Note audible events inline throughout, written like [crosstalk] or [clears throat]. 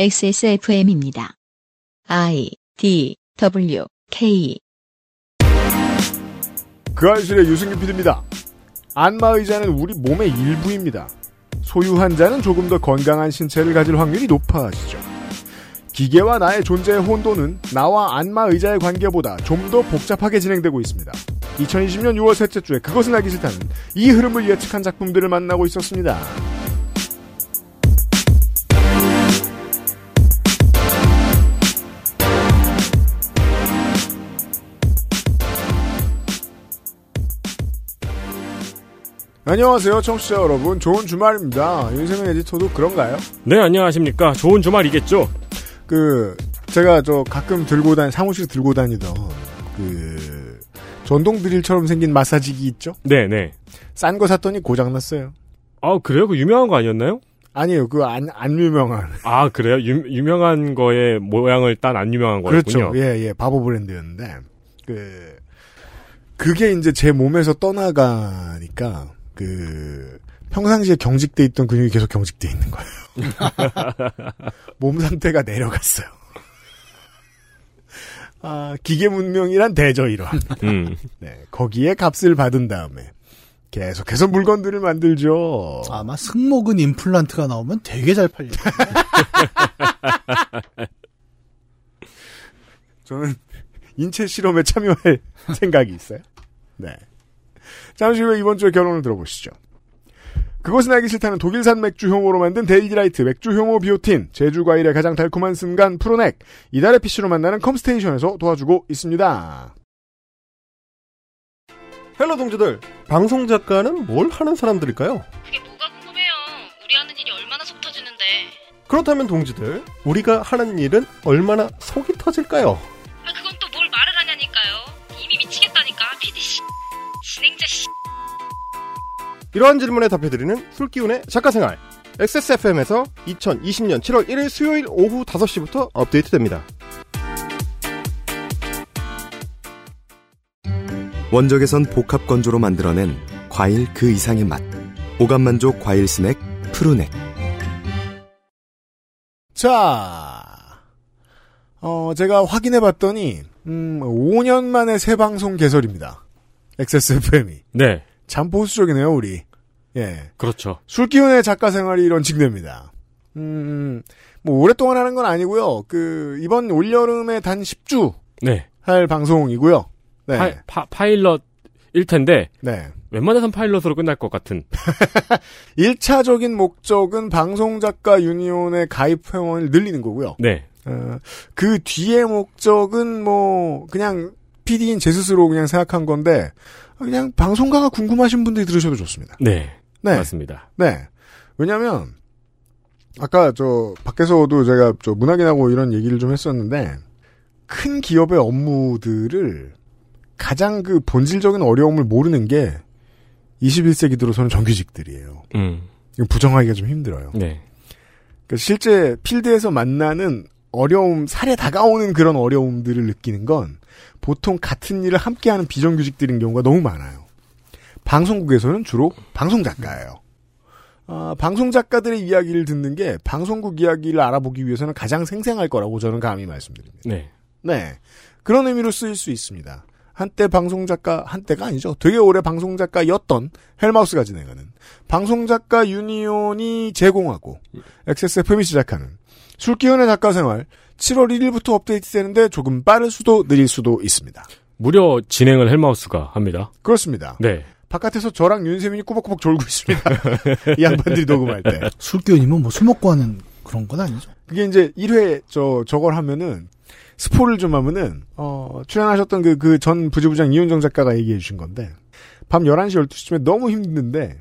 XSFM입니다. I D W K 그 알실의 유승균 PD입니다. 안마의자는 우리 몸의 일부입니다. 소유한 자는 조금 더 건강한 신체를 가질 확률이 높아지죠. 기계와 나의 존재의 혼돈은 나와 안마의자의 관계보다 좀 더 복잡하게 진행되고 있습니다. 2020년 6월 셋째 주에 그것은 알기 싫다는 이 흐름을 예측한 작품들을 만나고 있었습니다. 안녕하세요, 청취자 여러분. 좋은 주말입니다. 윤세민 에디터도 그런가요? 네, 안녕하십니까. 좋은 주말이겠죠? 그, 제가 저 가끔 들고 다니, 사무실에 들고 다니던, 그, 전동 드릴처럼 생긴 마사지기 있죠? 네네. 싼 거 샀더니 고장났어요. 아, 그래요? 그 유명한 거 아니었나요? 아니에요. 그 안, 안 유명한. 아, 그래요? 유, 유명한 거에 모양을 딴 안 유명한 거였군요. 그렇죠. 예, 예. 바보 브랜드였는데, 그, 그게 이제 제 몸에서 떠나가니까, 그, 평상시에 경직돼 있던 근육이 계속 경직돼 있는 거예요. [laughs] 몸 상태가 내려갔어요. 아, 기계 문명이란 대저 이러한. 음. 네, 거기에 값을 받은 다음에 계속해서 물건들을 만들죠. 아마 승모근 임플란트가 나오면 되게 잘 팔릴 거예요. [laughs] 저는 인체 실험에 참여할 생각이 있어요. 네. 잠시 후에 이번 주에 결론을 들어보시죠. 그것은 알기 싫다는 독일산 맥주 효모로 만든 데일리라이트 맥주 효모 비오틴, 제주 과일의 가장 달콤한 순간 프로넥, 이달의 PC로 만나는 컴스테이션에서 도와주고 있습니다. Hello 동지들, 방송 작가는 뭘 하는 사람들일까요? 그게 뭐가 궁금해요. 우리 하는 일이 얼마나 속 터지는데. 그렇다면 동지들, 우리가 하는 일은 얼마나 속이 터질까요? 아, 그건 또 이러한 질문에 답해드리는 술기운의 작가생활. XSFM에서 2020년 7월 1일 수요일 오후 5시부터 업데이트됩니다. 원적에선 복합 건조로 만들어낸 과일 그 이상의 맛. 오감 만족 과일 스낵 푸르넥. 자, 어, 제가 확인해 봤더니, 음, 5년 만에 새 방송 개설입니다. XSFM이. 네. 참 보수적이네요, 우리. 예. 그렇죠. 술기운의 작가 생활이 이런 징대입니다. 음, 뭐, 오랫동안 하는 건 아니고요. 그, 이번 올여름에 단 10주 네. 할 방송이고요. 네. 파, 파, 파일럿일 텐데, 네. 웬만해선 파일럿으로 끝날 것 같은. [laughs] 1차적인 목적은 방송작가 유니온의 가입 회원을 늘리는 거고요. 네. 어, 그 뒤의 목적은 뭐, 그냥 PD인 제 스스로 그냥 생각한 건데, 그냥 방송가가 궁금하신 분들이 들으셔도 좋습니다. 네. 네. 맞습니다. 네. 왜냐면, 아까 저, 밖에서도 제가 저 문학인하고 이런 얘기를 좀 했었는데, 큰 기업의 업무들을 가장 그 본질적인 어려움을 모르는 게 21세기 들어서는 정규직들이에요. 음. 이거 부정하기가 좀 힘들어요. 네. 그 실제 필드에서 만나는 어려움, 살에 다가오는 그런 어려움들을 느끼는 건 보통 같은 일을 함께하는 비정규직들인 경우가 너무 많아요. 방송국에서는 주로 방송 작가예요. 아, 방송 작가들의 이야기를 듣는 게 방송국 이야기를 알아보기 위해서는 가장 생생할 거라고 저는 감히 말씀드립니다. 네. 네. 그런 의미로 쓰일 수 있습니다. 한때 방송 작가, 한때가 아니죠. 되게 오래 방송 작가였던 헬마우스가 진행하는 방송 작가 유니온이 제공하고 XSFM이 시작하는 술기운의 작가 생활 7월 1일부터 업데이트 되는데 조금 빠를 수도 느릴 수도 있습니다. 무려 진행을 헬마우스가 합니다. 그렇습니다. 네. 바깥에서 저랑 윤세민이 꾸벅꾸벅 졸고 있습니다. [laughs] 이 양반들이 녹음할 때. 술기운이면 뭐 술 먹고 하는 그런 건 아니죠. 그게 이제 1회 저 저걸 하면은 스포를 좀 하면은 어 출연하셨던 그 그 전 부지부장 이윤정 작가가 얘기해 주신 건데 밤 11시 12시쯤에 너무 힘든데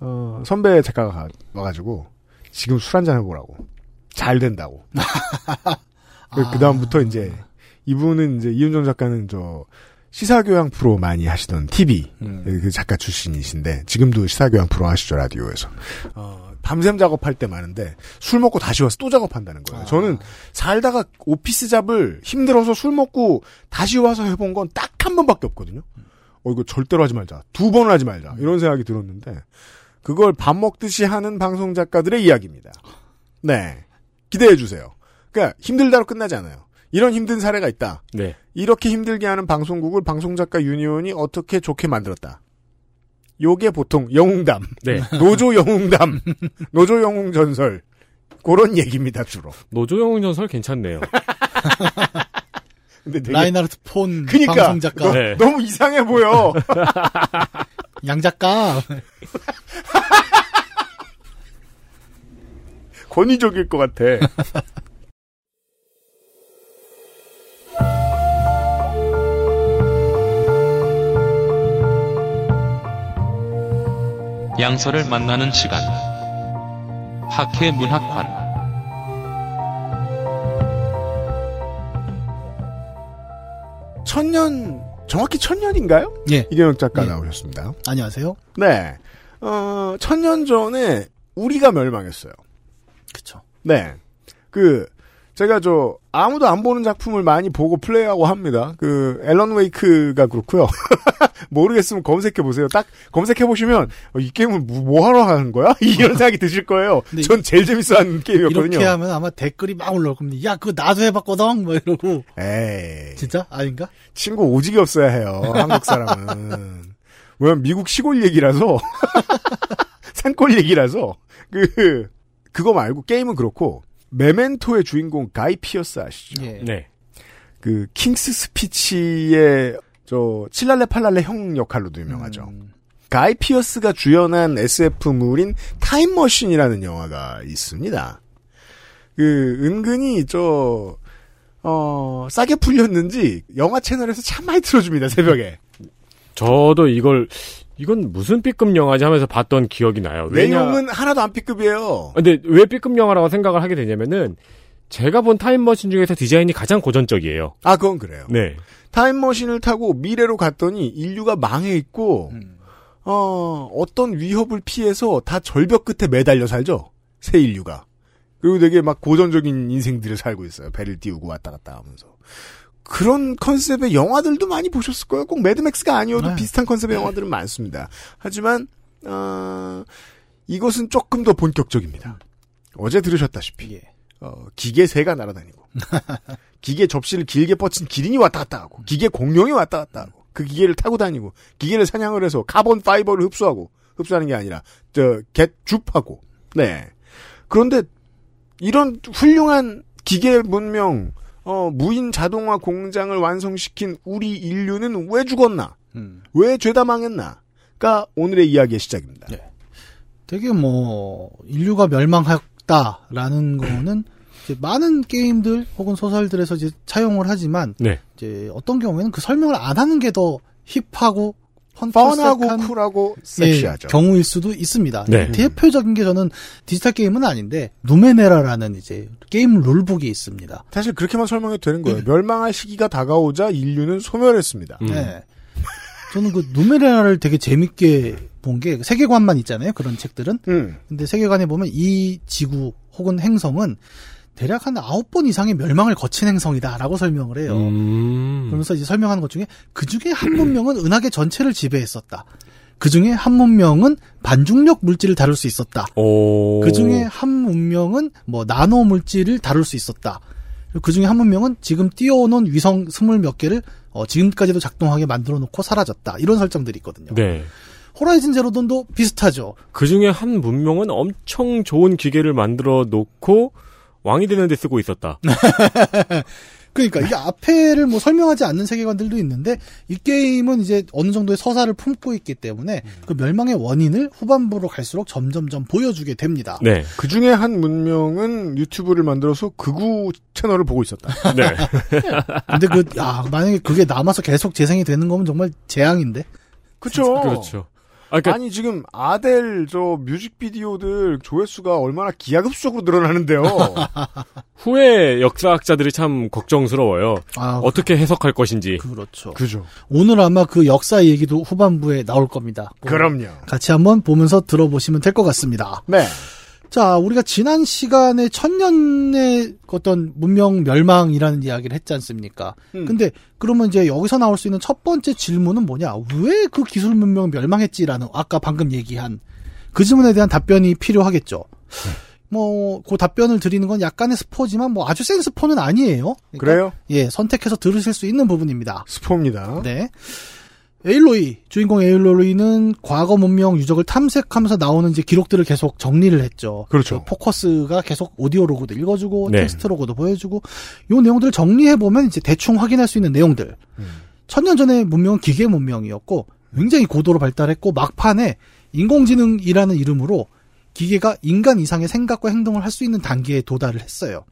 어 선배 작가가 가- 와가지고 지금 술 한잔 해보라고 잘 된다고 그 다음부터 이제 이분은 이제 이윤정 작가는 저 시사교양 프로 많이 하시던 TV 그 작가 출신이신데 지금도 시사교양 프로 하시죠 라디오에서 어, 밤샘 작업할 때 많은데 술 먹고 다시 와서 또 작업한다는 거예요. 저는 살다가 오피스 잡을 힘들어서 술 먹고 다시 와서 해본 건 딱 한 번밖에 없거든요. 어 이거 절대로 하지 말자. 두 번은 하지 말자. 이런 생각이 들었는데 그걸 밥 먹듯이 하는 방송 작가들의 이야기입니다. 네. 기대해 주세요. 그러니까 힘들다로 끝나지 않아요. 이런 힘든 사례가 있다. 네. 이렇게 힘들게 하는 방송국을 방송작가 유니온이 어떻게 좋게 만들었다. 요게 보통 영웅담, 네. [laughs] 노조 영웅담, 노조 영웅 전설 그런 얘기입니다 주로. 노조영 전설 괜찮네요. 근데 되게 라이나르트 폰 그니까 방송 작가 너, 네. 너무 이상해 보여. [laughs] 양 작가 [laughs] 권위적일 것 같아. [laughs] 양서를 만나는 시간. 학회 문학관. 천년 정확히 천년인가요? 예 이경혁 작가 예. 나오셨습니다. 안녕하세요 네, 어, 천년 전에 우리가 멸망했어요. 그쵸 네. 그, 제가 저, 아무도 안 보는 작품을 많이 보고 플레이하고 합니다. 그, 앨런 웨이크가 그렇고요 [laughs] 모르겠으면 검색해보세요. 딱 검색해보시면, 어, 이 게임을 뭐, 뭐 하러 하는 거야? [laughs] 이런 생각이 드실 거예요. 전 제일 재밌어 하는 게임이었거든요. 이렇게 하면 아마 댓글이 막 올라올 겁니다 야 그거 나도 해봤거든 뭐 이러고 에이. 진짜 아닌가 친구 오직이 없어야 해요. 한국 사람은. 왜냐면 미국 시골 얘기라서, [laughs] 산골 얘기라서, 그, 그거 말고 게임은 그렇고, 메멘토의 주인공 가이 피어스 아시죠? 예 네. 그 King's Speech의 저 칠랄레 팔랄레 형 역할로도 유명하죠. 음, 가이 피어스가 주연한 SF물인 타임머신이라는 영화가 있습니다. 그 은근히 저 어, 싸게 풀렸는지 영화 채널에서 참 많이 틀어줍니다 새벽에. 저도 이걸 이건 무슨 B급 영화지 하면서 봤던 기억이 나요. 왜냐? 내용은 하나도 안 B급이에요. 근데 왜 B급 영화라고 생각을 하게 되냐면은 제가 본 타임머신 중에서 디자인이 가장 고전적이에요. 아 그건 그래요. 네. 타임머신을 타고 미래로 갔더니 인류가 망해 있고 음. 어, 어떤 위협을 피해서 다 절벽 끝에 매달려 살죠. 새 인류가. 그리고 되게 막 고전적인 인생들을 살고 있어요. 배를 띄우고 왔다 갔다 하면서. 그런 컨셉의 영화들도 많이 보셨을 거예요. 꼭 Mad Max가 아니어도 네. 비슷한 컨셉의 영화들은 많습니다. 하지만, 어, 이것은 조금 더 본격적입니다. 어제 들으셨다시피, 예. 어, 기계 새가 날아다니고, [laughs] 기계 접시를 길게 뻗친 기린이 왔다 갔다 하고, 기계 공룡이 왔다 갔다 하고, 그 기계를 타고 다니고, 기계를 사냥을 해서 carbon fiber를 흡수하고, 흡수하는 게 아니라, 저, get, 줍하고, 네. 그런데, 이런 훌륭한 기계 문명, 어, 무인 자동화 공장을 완성시킨 우리 인류는 왜 죽었나? 음. 왜 죄다 망했나?가 오늘의 이야기의 시작입니다. 네. 되게 뭐 인류가 멸망했다라는 거는 이제 많은 게임들 혹은 소설들에서 이제 차용을 하지만 네. 이제 어떤 경우에는 그 설명을 안 하는 게 더 힙하고 뻔하고 펀터스한 쿨하고 예, 섹시하죠. 경우일 수도 있습니다. 네. 대표적인 게 저는 디지털 게임은 아닌데 누메네라라는 이제 게임 룰북이 있습니다. 사실 그렇게만 설명해도 되는 거예요. 멸망할 시기가 다가오자 인류는 소멸했습니다. 음. 네. 저는 그 누메네라를 되게 재밌게 본 게 세계관만 있잖아요. 그런 책들은. 음. 근데 세계관에 보면 이 지구 혹은 행성은 대략 한 아홉 번 이상의 멸망을 거친 행성이다라고 설명을 해요. 음. 그러면서 이제 설명하는 것 중에 그 중에 한 문명은 은하계 전체를 지배했었다. 그 중에 한 문명은 반중력 물질을 다룰 수 있었다. 오. 그 중에 한 문명은 뭐 나노 물질을 다룰 수 있었다. 그 중에 한 문명은 지금 띄워놓은 위성 스물 몇 개를 어, 지금까지도 작동하게 만들어 놓고 사라졌다. 이런 설정들이 있거든요. 네. 호라이즌 제로돈도 비슷하죠. 그 중에 한 문명은 엄청 좋은 기계를 만들어 놓고 왕이 되는 데 쓰고 있었다. [laughs] 그러니까 이게 앞에를 뭐 설명하지 않는 세계관들도 있는데 이 게임은 이제 어느 정도의 서사를 품고 있기 때문에 그 멸망의 원인을 후반부로 갈수록 점점점 보여주게 됩니다. 네. 그 중에 한 문명은 유튜브를 만들어서 극우 채널을 보고 있었다. [laughs] 네. [laughs] 근데 그, 야, 만약에 그게 남아서 계속 재생이 되는 거면 정말 재앙인데? 그쵸? 그렇죠. 아, 그러니까 아니 지금 아델 저 뮤직비디오들 조회수가 얼마나 기하급수적으로 늘어나는데요. [laughs] 후에 역사학자들이 참 걱정스러워요. 아, 어떻게 해석할 것인지. 그렇죠. 그죠. 오늘 아마 그 역사 얘기도 후반부에 나올 겁니다. 그럼요. 같이 한번 보면서 들어보시면 될 것 같습니다. 네. 자, 우리가 지난 시간에 천년의 어떤 문명 멸망이라는 이야기를 했지 않습니까? 음. 근데 그러면 이제 여기서 나올 수 있는 첫 번째 질문은 뭐냐? 왜 그 기술 문명 멸망했지라는 아까 방금 얘기한 그 질문에 대한 답변이 필요하겠죠. 뭐, 그 답변을 드리는 건 약간의 스포지만 뭐 아주 센 스포는 아니에요. 그러니까 그래요? 예, 선택해서 들으실 수 있는 부분입니다. 스포입니다. 네. 에일로이, 주인공 에일로이는 과거 문명 유적을 탐색하면서 나오는 이제 기록들을 계속 정리를 했죠. 그렇죠. 그 포커스가 계속 오디오 로그도 읽어주고, 네. 텍스트 로그도 보여주고, 요 내용들을 정리해 보면 이제 대충 확인할 수 있는 내용들. 천년 전의 문명은 기계 문명이었고, 굉장히 고도로 발달했고, 막판에 인공지능이라는 이름으로 기계가 인간 이상의 생각과 행동을 할 수 있는 단계에 도달을 했어요.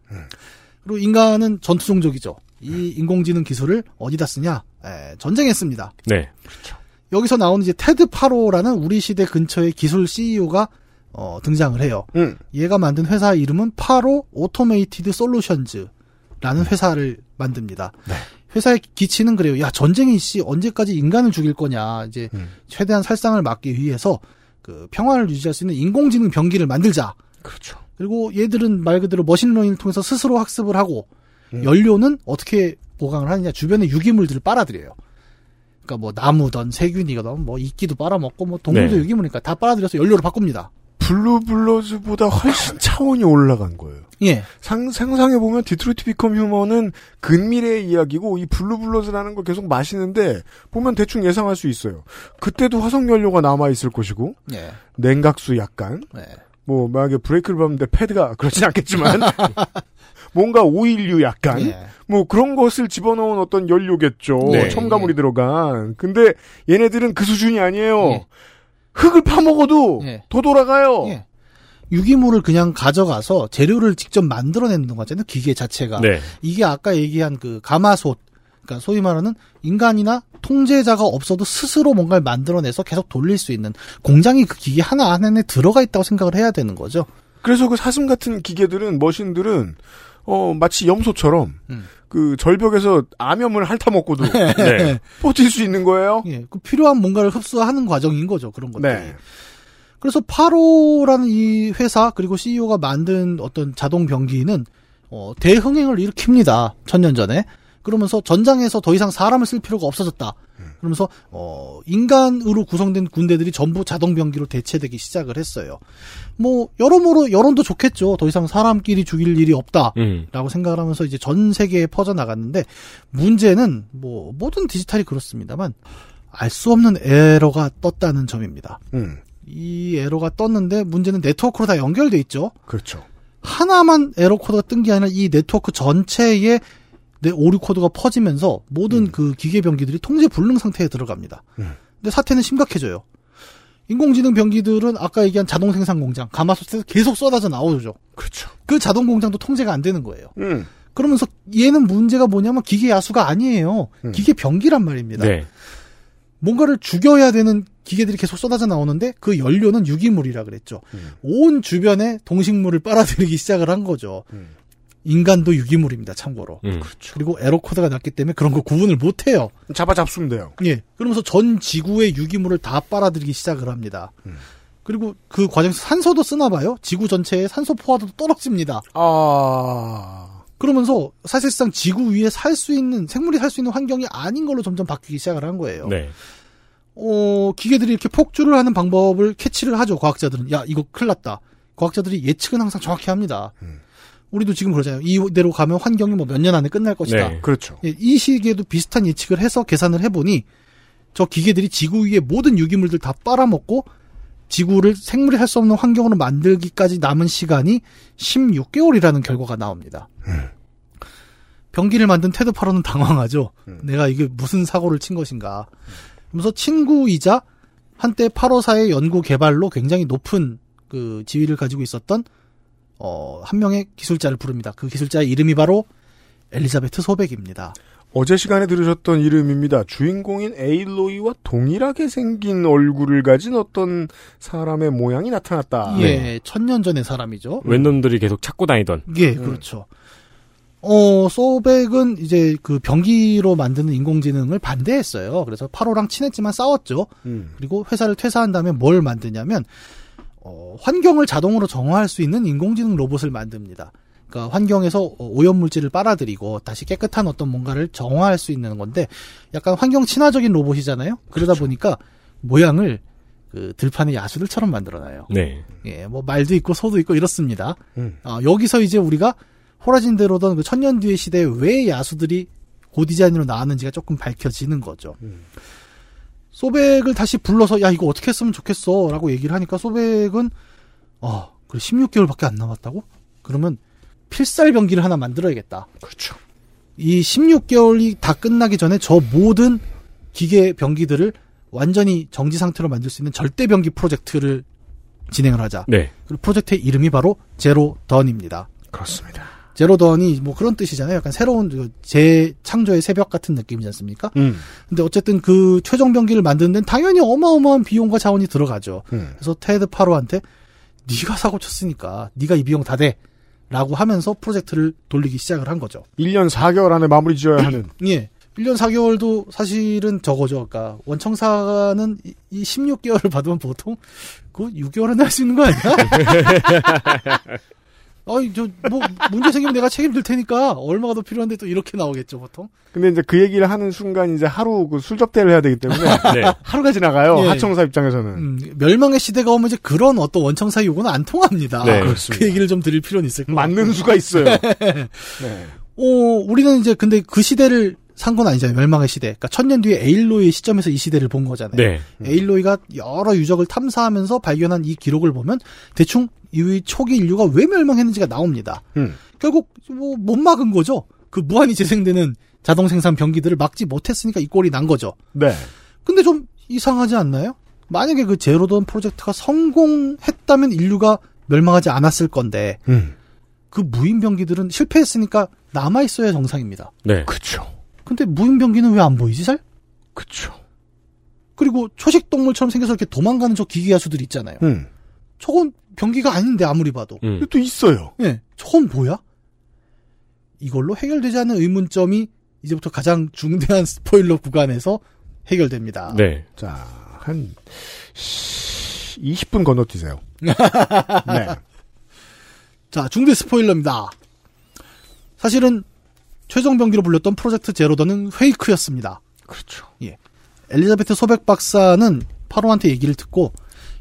그리고 인간은 전투 종족이죠. 이 인공지능 기술을 어디다 쓰냐? 에, 전쟁했습니다. 네. 여기서 나오는 이제 테드 파로라는 우리 시대 근처의 기술 CEO가 어, 등장을 해요. 음. 얘가 만든 회사 이름은 Faro Automated Solutions라는 회사를 만듭니다. 회사의 기치는 그래요. 야 전쟁이 씨 언제까지 인간을 죽일 거냐. 이제 최대한 살상을 막기 위해서 그 평화를 유지할 수 있는 인공지능 병기를 만들자. 그렇죠. 그리고 얘들은 말 그대로 machine learning을 통해서 스스로 학습을 하고 연료는 어떻게 보강을 하느냐 주변의 유기물들을 빨아들여요. 그러니까 뭐 나무든 세균이든 뭐 이끼도 빨아먹고 뭐 동물도 네. 유기물이니까 다 빨아들여서 연료로 바꿉니다. blue blood보다 훨씬 차원이 올라간 거예요. 예. 상, 상상해보면 Detroit Become Human은 근미래의 이야기고 이 blue blood라는 걸 계속 마시는데 보면 대충 예상할 수 있어요. 그때도 화석연료가 남아있을 것이고 예. 냉각수 약간 네. 뭐 만약에 브레이크를 밟는데 패드가 그렇진 않겠지만 [laughs] 뭔가 오일류 약간 예. 뭐 그런 것을 집어넣은 어떤 연료겠죠. 네. 첨가물이 들어간. 근데 얘네들은 그 수준이 아니에요. 예. 흙을 파먹어도 예. 더 돌아가요. 예. 유기물을 그냥 가져가서 재료를 직접 만들어내는 거잖아요. 기계 자체가. 네. 이게 아까 얘기한 그 가마솥. 그러니까 소위 말하는 인간이나 통제자가 없어도 스스로 뭔가를 만들어내서 계속 돌릴 수 있는 공장이 그 기계 하나 안에 들어가 있다고 생각을 해야 되는 거죠. 그래서 그 사슴 같은 기계들은 머신들은 어 마치 염소처럼 음. 그 절벽에서 암염을 핥아먹고도 [laughs] 네. 버틸 수 있는 거예요. 예, 그 필요한 뭔가를 흡수하는 과정인 거죠. 그런 것들이. 네. 그래서 파로라는 이 회사 그리고 CEO가 만든 어떤 자동 병기는 어, 대흥행을 일으킵니다. 천년 전에. 그러면서 전장에서 더 이상 사람을 쓸 필요가 없어졌다. 그러면서 어, 인간으로 구성된 군대들이 전부 자동 병기로 대체되기 시작을 했어요. 뭐 여러모로 여론도 좋겠죠. 더 이상 사람끼리 죽일 일이 없다. 음. 라고 생각을 하면서 이제 전 세계에 퍼져 나갔는데 문제는 뭐 모든 디지털이 그렇습니다만 알 수 없는 에러가 떴다는 점입니다. 음. 이 에러가 떴는데 문제는 네트워크로 다 연결돼 있죠. 그렇죠. 하나만 에러 코드가 뜬 게 아니라 이 네트워크 전체에 내 오류 코드가 퍼지면서 모든 그 기계 병기들이 통제 불능 상태에 들어갑니다. 음. 근데 사태는 심각해져요. 인공지능 병기들은 아까 얘기한 자동 생산 공장 가마솥에서 계속 쏟아져 나오죠. 그렇죠. 그 자동 공장도 통제가 안 되는 거예요. 음. 그러면서 얘는 문제가 뭐냐면 기계 야수가 아니에요. 음. 기계 병기란 말입니다. 네. 뭔가를 죽여야 되는 기계들이 계속 쏟아져 나오는데 그 연료는 유기물이라 그랬죠. 음. 온 주변에 동식물을 빨아들이기 시작을 한 거죠. 음. 인간도 유기물입니다, 참고로. 음. 그리고 에러 코드가 났기 때문에 그런 거 구분을 못 해요. 잡아 잡수면 돼요. 예. 그러면서 전 지구의 유기물을 다 빨아들이기 시작을 합니다. 음. 그리고 그 과정에서 산소도 쓰나 봐요. 지구 전체의 산소 포화도도 떨어집니다. 아. 그러면서 사실상 지구 위에 살 수 있는 생물이 살 수 있는 환경이 아닌 걸로 점점 바뀌기 시작을 한 거예요. 네. 어, 기계들이 이렇게 폭주를 하는 방법을 캐치를 하죠. 과학자들은 야 이거 큰일 났다. 과학자들이 예측은 항상 정확히 합니다. 음. 우리도 지금 그러잖아요. 이대로 가면 환경이 뭐 몇 년 안에 끝날 것이다. 네. 그렇죠. 예, 이 시기에도 비슷한 예측을 해서 계산을 해보니 저 기계들이 지구 위의 모든 유기물들 다 빨아먹고 지구를 생물이 할 수 없는 환경으로 만들기까지 남은 시간이 16개월이라는 결과가 나옵니다. 병기를 만든 테드 파로는 당황하죠. 내가 이게 무슨 사고를 친 것인가. 그러면서 친구이자 한때 파로사의 연구 개발로 굉장히 높은 그 지위를 가지고 있었던 어, 한 명의 기술자를 부릅니다. 그 기술자의 이름이 바로 엘리자베트 소백입니다. 어제 시간에 들으셨던 이름입니다. 주인공인 에일로이와 동일하게 생긴 얼굴을 가진 어떤 사람의 모양이 나타났다. 예, 천년 전의 사람이죠. 웬놈들이 계속 찾고 다니던. 예, 그렇죠. 어, 소백은 이제 그 병기로 만드는 인공지능을 반대했어요. 그래서 파로랑 친했지만 싸웠죠. 음. 그리고 회사를 퇴사한 다음에 뭘 만드냐면, 어, 환경을 자동으로 정화할 수 있는 인공지능 로봇을 만듭니다. 그러니까 환경에서 어, 오염 물질을 빨아들이고 다시 깨끗한 어떤 뭔가를 정화할 수 있는 건데, 약간 환경 친화적인 로봇이잖아요? 그러다 보니까 모양을 그 들판의 야수들처럼 만들어놔요. 네. 예, 뭐 말도 있고 소도 있고 이렇습니다. 음. 아, 여기서 이제 우리가 호라진 대로던 그 천년 뒤의 시대에 왜 야수들이 고디자인으로 나왔는지가 조금 밝혀지는 거죠. 소백을 다시 불러서 야 이거 어떻게 했으면 좋겠어라고 얘기를 하니까 소백은 어, 그래 16개월밖에 안 남았다고? 그러면 필살 병기를 하나 만들어야겠다. 그렇죠. 이 16개월이 다 끝나기 전에 저 모든 기계 병기들을 완전히 정지 상태로 만들 수 있는 절대 병기 프로젝트를 진행을 하자. 네. 그리고 프로젝트의 이름이 바로 제로 던입니다. 그렇습니다. 제로 던이 뭐 그런 뜻이잖아요. 약간 새로운 그 재창조의 새벽 같은 느낌이지 않습니까? 음. 근데 어쨌든 그 최종 병기를 만드는 데는 당연히 어마어마한 비용과 자원이 들어가죠. 음. 그래서 테드 파로한테 네가 사고 쳤으니까 네가 이 비용 다 대. 라고 하면서 프로젝트를 돌리기 시작을 한 거죠. 1년 4개월 안에 마무리 지어야 [clears throat] 하는. 예. 1년 4개월도 사실은 저거죠. 그러니까 원청사는 이- 이 16개월을 [laughs] 받으면 보통 그 6개월 안에 할수 있는 거 아니야? [laughs] 아이 저뭐 문제 생기면 내가 책임질 테니까 얼마가 더 필요한데 또 이렇게 나오겠죠 보통. 근데 이제 그 얘기를 하는 순간 이제 하루 그 술접대를 해야 되기 때문에 [laughs] 네. 하루가 지나가요. 예. 하청사 입장에서는. 음, 멸망의 시대가 오면 이제 그런 어떤 원청사 요구는 안 통합니다. 네, 그렇습니다. 그 얘기를 좀 드릴 필요는 있을 것 같아요. 맞는 수가 있어요. [laughs] 네. 어, 우리는 이제 근데 그 시대를 산 건 아니잖아요. 멸망의 시대. 그러니까 천년 뒤에 에일로이의 시점에서 이 시대를 본 거잖아요. 네. 에일로이가 여러 유적을 탐사하면서 발견한 이 기록을 보면 대충 이 초기 인류가 왜 멸망했는지가 나옵니다. 음. 결국 뭐 못 막은 거죠. 그 무한히 재생되는 자동 생산 병기들을 막지 못했으니까 이 꼴이 난 거죠. 네. 근데 좀 이상하지 않나요? 만약에 그 제로돈 프로젝트가 성공했다면 인류가 멸망하지 않았을 건데 음. 그 무인 병기들은 실패했으니까 남아 있어야 정상입니다. 네. 그쵸. 근데 무인 병기는 왜 안 보이지 잘? 그쵸. 그리고 초식 동물처럼 생겨서 이렇게 도망가는 저 기계 야수들 있잖아요. 음. 저건 병기가 아닌데 아무리 봐도. 음. 또 있어요. 예, 저건 뭐야? 이걸로 해결되지 않는 의문점이 이제부터 가장 중대한 [laughs] 스포일러 구간에서 해결됩니다. 네. 자, 한 20분 건너뛰세요. [laughs] 네. 자, 중대 스포일러입니다. 사실은 최종 병기로 불렸던 프로젝트 Zero Dawn은 fake였습니다. 그렇죠. 엘리자베트 소백 박사는 파로한테 얘기를 듣고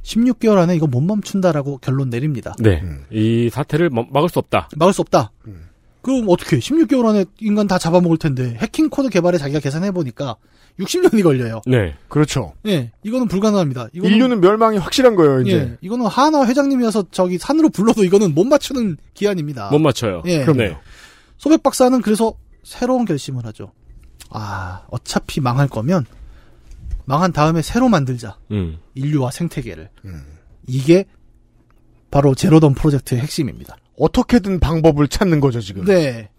16개월 안에 이거 못 멈춘다라고 결론 내립니다. 네. 음. 이 사태를 막- 막을 수 없다. 막을 수 없다. 음. 그럼 어떻게? 16개월 안에 인간 다 잡아먹을 텐데 해킹 코드 개발에 자기가 계산해 보니까 60년이 걸려요. 네. 그렇죠. 예, 이거는 불가능합니다. 이거는 인류는 멸망이 확실한 거예요, 이제. 예, 이거는 하나 회장님이어서 저기 산으로 불러도 이거는 못 맞추는 기한입니다. 못 맞춰요. 예. 그럼요. 네. 소백 박사는 그래서 새로운 결심을 하죠. 아, 어차피 망할 거면 망한 다음에 새로 만들자. 음. 인류와 생태계를. 음. 이게 바로 제로던 프로젝트의 핵심입니다. 어떻게든 방법을 찾는 거죠, 지금. 네.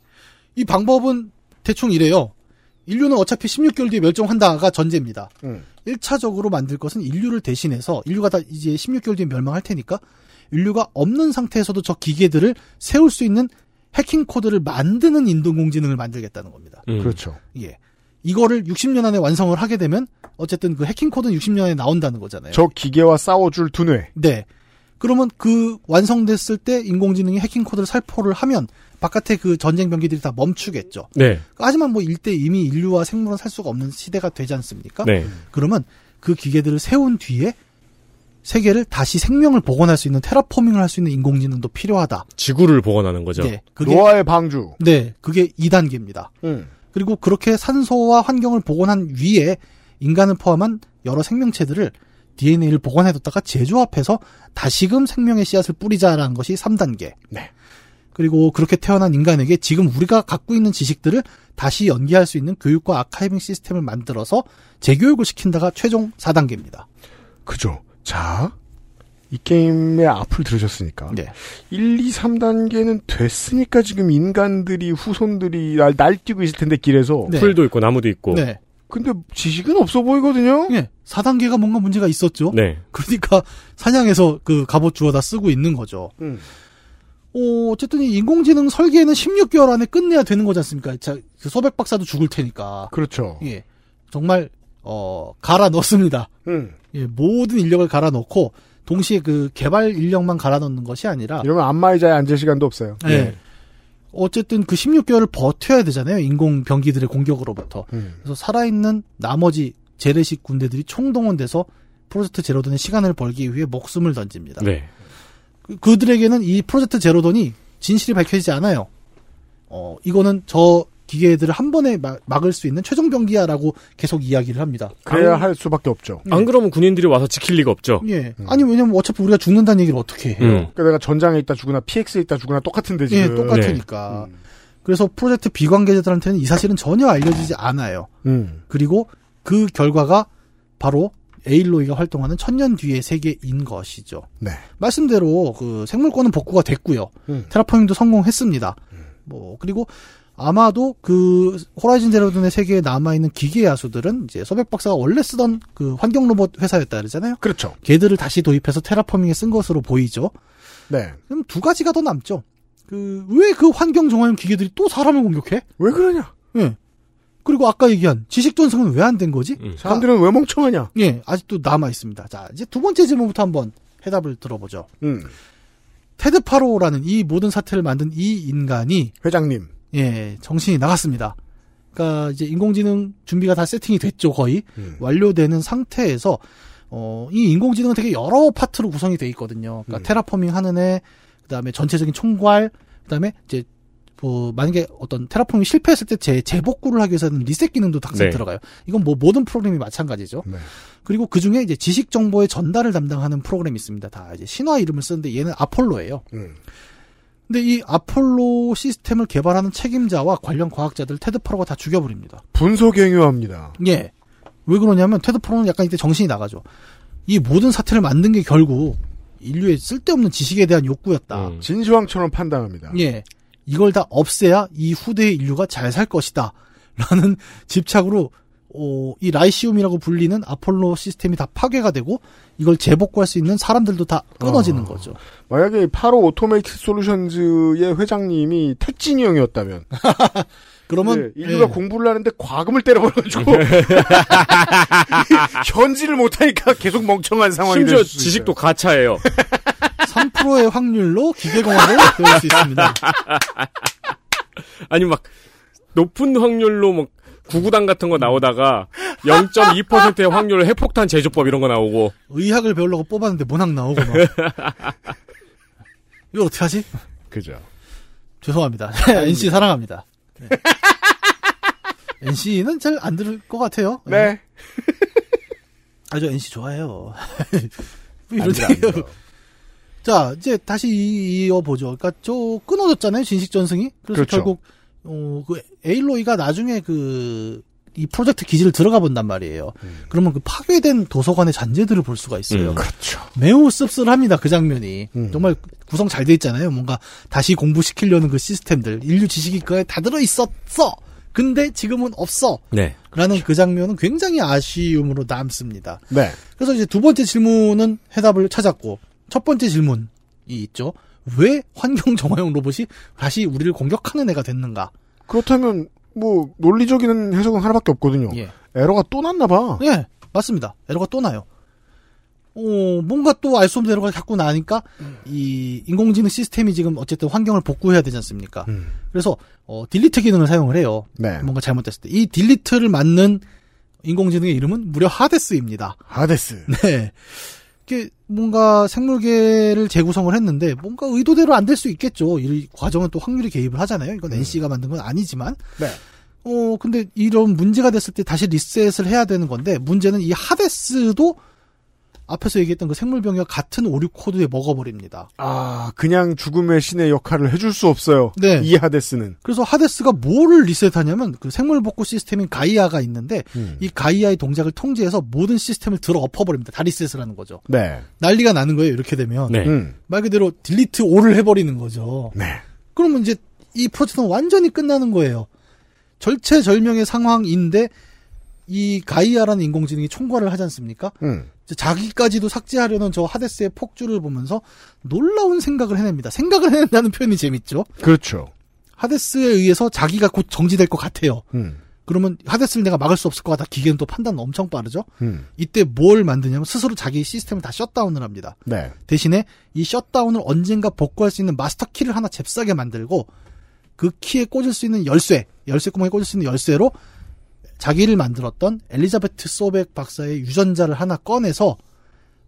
이 방법은 대충 이래요. 인류는 어차피 16개월 뒤에 멸종한다가 전제입니다. 음. 1차적으로 만들 것은 인류를 대신해서 인류가 다 이제 16개월 뒤에 멸망할 테니까 인류가 없는 상태에서도 저 기계들을 세울 수 있는 해킹 코드를 만드는 인공지능을 만들겠다는 겁니다. 음. 그렇죠. 예. 이거를 60년 안에 완성을 하게 되면 어쨌든 그 해킹 코드는 60년 안에 나온다는 거잖아요. 저 기계와 싸워줄 두뇌. 네. 그러면 그 완성됐을 때 인공지능이 해킹 코드를 살포를 하면 바깥에 그 전쟁 병기들이 다 멈추겠죠. 네. 하지만 뭐 일대 이미 인류와 생물은 살 수가 없는 시대가 되지 않습니까? 네. 그러면 그 기계들을 세운 뒤에 세계를 다시 생명을 복원할 수 있는 테라포밍을 할 수 있는 인공지능도 필요하다. 지구를 복원하는 거죠. 네. 그게 노아의 방주. 네, 그게 2단계입니다. 음. 그리고 그렇게 산소와 환경을 복원한 위에 인간을 포함한 여러 생명체들을 DNA를 복원해뒀다가 재조합해서 다시금 생명의 씨앗을 뿌리자라는 것이 3단계. 네. 그리고 그렇게 태어난 인간에게 지금 우리가 갖고 있는 지식들을 다시 연계할 수 있는 교육과 아카이빙 시스템을 만들어서 재교육을 시킨다가 최종 4단계입니다. 그죠. 자, 이 게임의 앞을 들으셨으니까. 네. 1, 2, 3단계는 됐으니까 지금 인간들이, 후손들이 날, 날뛰고 있을 텐데, 길에서. 네. 풀도 있고 나무도 있고. 네. 근데 지식은 없어 보이거든요? 예. 4단계가 뭔가 문제가 있었죠. 네. 그러니까 사냥해서 그 갑옷 주워다 쓰고 있는 거죠. 음. 어, 어쨌든 이 인공지능 설계는 16개월 안에 끝내야 되는 거지 않습니까? 자, 그 소백 박사도 죽을 테니까. 그렇죠. 예. 정말, 어, 갈아 넣습니다. 음. 예, 모든 인력을 갈아 넣고, 동시에 그 개발 인력만 갈아 넣는 것이 아니라, 이러면 안마의자에 앉을 시간도 없어요. 예. 네. 어쨌든 그 16개월을 버텨야 되잖아요. 인공 병기들의 공격으로부터. 음. 그래서 살아있는 나머지 재래식 군대들이 총동원돼서 프로젝트 제로돈의 시간을 벌기 위해 목숨을 던집니다. 네. 그- 그들에게는 이 프로젝트 제로돈이 진실이 밝혀지지 않아요. 어, 이거는 저 기계들을 한 번에 막, 막을 수 있는 최종 병기야라고 계속 이야기를 합니다. 그래야 안- 할 수밖에 없죠. 안 그러면 군인들이 와서 지킬 리가 없죠. 예. 아니 왜냐면 어차피 우리가 죽는다는 얘기를 어떻게 해요? 음. 그러니까 내가 전장에 있다 죽으나 PX에 있다 죽으나 똑같은데 지금. 예, 똑같으니까. 음. 그래서 프로젝트 비관계자들한테는 이 사실은 전혀 알려지지 않아요. 음. 그리고 그 결과가 바로 에일로이가 활동하는 천년 뒤의 세계인 것이죠. 네. 말씀대로 그 생물권은 복구가 됐고요. 음. 테라포밍도 성공했습니다. 뭐 그리고 아마도 그 호라이즌 제로돈의 세계에 남아 있는 기계 야수들은 이제 소백 박사가 원래 쓰던 그 환경 로봇 회사였다 그러잖아요. 그렇죠. 걔들을 다시 도입해서 테라포밍에 쓴 것으로 보이죠. 네. 그럼 두 가지가 더 남죠. 그 왜 그 환경 정화용 기계들이 또 사람을 공격해? 왜 그러냐? 예. 그리고 아까 얘기한 지식 전승은 왜 안 된 거지? 음. 사람들은 왜 멍청하냐? 예, 아직도 남아 있습니다. 자, 이제 두 번째 질문부터 한번 해답을 들어보죠. 음. 테드 파로라는 이 모든 사태를 만든 이 인간이 회장님. 예, 정신이 나갔습니다. 그러니까 이제 인공지능 준비가 다 세팅이 됐죠, 거의. 음. 완료되는 상태에서 어, 이 인공지능은 되게 여러 파트로 구성이 돼 있거든요. 그러니까 음. 테라포밍 하는 애, 그다음에 전체적인 총괄, 그다음에 이제 뭐 만약에 어떤 테라포밍이 실패했을 때 재, 재복구를 하기 위해서는 리셋 기능도 항상 네. 들어가요. 이건 뭐 모든 프로그램이 마찬가지죠. 네. 그리고 그 중에 이제 지식 정보의 전달을 담당하는 프로그램이 있습니다. 다 이제 신화 이름을 쓰는데 얘는 아폴로예요. 음. 근데 이 아폴로 시스템을 개발하는 책임자와 관련 과학자들 테드 프로가 다 죽여버립니다. 분소경유합니다. 예. 왜 그러냐면 테드 프로는 약간 이때 정신이 나가죠. 이 모든 사태를 만든 게 결국 인류의 쓸데없는 지식에 대한 욕구였다. 음. 진시황처럼 판단합니다. 예. 이걸 다 없애야 이 후대의 인류가 잘 살 것이다. 라는 [laughs] 집착으로 어, 이 Lyceum이라고 불리는 아폴로 시스템이 다 파괴가 되고 이걸 재복구할 수 있는 사람들도 다 끊어지는 어. 거죠. 만약에 Faro Automated Solutions의 회장님이 택진이 형이었다면 [laughs] 그러면 네, 인류가 예. 공부를 하는데 과금을 때려버려가지고 [laughs] 현지를 못하니까 계속 멍청한 상황이 심지어 될수 있어요. 지식도 가차예요. [laughs] 3%의 확률로 기계공학을 배울 수 있습니다. 아니 막 높은 확률로 뭐 구구단 같은 거 나오다가 0.2%의 확률로 핵폭탄 제조법 이런 거 나오고 의학을 배우려고 뽑았는데 문학 나오고 막. [laughs] 이거 어떻게 하지? 그죠. 죄송합니다. [laughs] NC 사랑합니다. 네. NC는 잘 안 들을 것 같아요. 네. 아, 저 NC 좋아해요. [laughs] 이런 얘기요. 자, 이제 다시 이- 이어보죠. 그러니까 저 끊어졌잖아요, 진식 전승이. 그래서 그렇죠. 결국 어, 그 에일로이가 나중에 그 이 프로젝트 기지를 들어가 본단 말이에요. 그러면 그 파괴된 도서관의 잔재들을 볼 수가 있어요. 음. 그렇죠. 매우 씁쓸합니다, 그 장면이. 음. 정말 구성 잘 돼 있잖아요. 뭔가 다시 공부시키려는 그 시스템들. 인류 지식이 그 안에 다 들어있었어! 근데 지금은 없어! 네. 라는 그 장면은 굉장히 아쉬움으로 남습니다. 네. 그래서 이제 두 번째 질문은 해답을 찾았고, 첫 번째 질문이 있죠. 왜 환경 정화용 로봇이 다시 우리를 공격하는 애가 됐는가? 그렇다면 뭐 논리적인 해석은 하나밖에 없거든요. 예. 에러가 또 났나 봐. 예, 맞습니다. 에러가 또 나요. 어, 뭔가 또 알 수 없는 에러가 자꾸 나니까, 이 인공지능 시스템이 지금 어쨌든 환경을 복구해야 되지 않습니까? 음. 그래서, 어, 딜리트 기능을 사용을 해요. 네. 뭔가 잘못됐을 때. 이 딜리트를 맞는 인공지능의 이름은 무려 하데스입니다. 하데스. [laughs] 네. 이게 뭔가 생물계를 재구성을 했는데 뭔가 의도대로 안 될 수 있겠죠. 이 과정은 또 확률이 개입을 하잖아요. 이건 NC가 만든 건 아니지만. 네. 어, 근데 이런 문제가 됐을 때 다시 리셋을 해야 되는 건데 문제는 이 하데스도 앞에서 얘기했던 그 생물병기와 같은 오류 코드에 먹어버립니다. 아, 그냥 죽음의 신의 역할을 해줄 수 없어요. 네. 이 하데스는. 그래서 하데스가 뭐를 리셋하냐면 그 생물복구 시스템인 가이아가 있는데 음. 이 가이아의 동작을 통제해서 모든 시스템을 들어 엎어버립니다. 다 리셋을 하는 거죠. 네. 난리가 나는 거예요. 이렇게 되면. 네. 음. 말 그대로 delete all을 해버리는 거죠. 네. 그러면 이제 이 프로젝트는 완전히 끝나는 거예요. 절체절명의 상황인데 이 가이아라는 인공지능이 총괄을 하지 않습니까? 음. 자기까지도 삭제하려는 저 하데스의 폭주를 보면서 놀라운 생각을 해냅니다. 생각을 해낸다는 표현이 재밌죠. 그렇죠. 하데스에 의해서 자기가 곧 정지될 것 같아요. 음. 그러면 하데스를 내가 막을 수 없을 것 같다. 기계는 또 판단 엄청 빠르죠. 음. 이때 뭘 만드냐면 스스로 자기 시스템을 다 셧다운을 합니다. 네. 대신에 이 셧다운을 언젠가 복구할 수 있는 마스터 키를 하나 잽싸게 만들고 그 키에 꽂을 수 있는 열쇠, 열쇠 구멍에 꽂을 수 있는 열쇠로 자기를 만들었던 엘리자베트 소백 박사의 유전자를 하나 꺼내서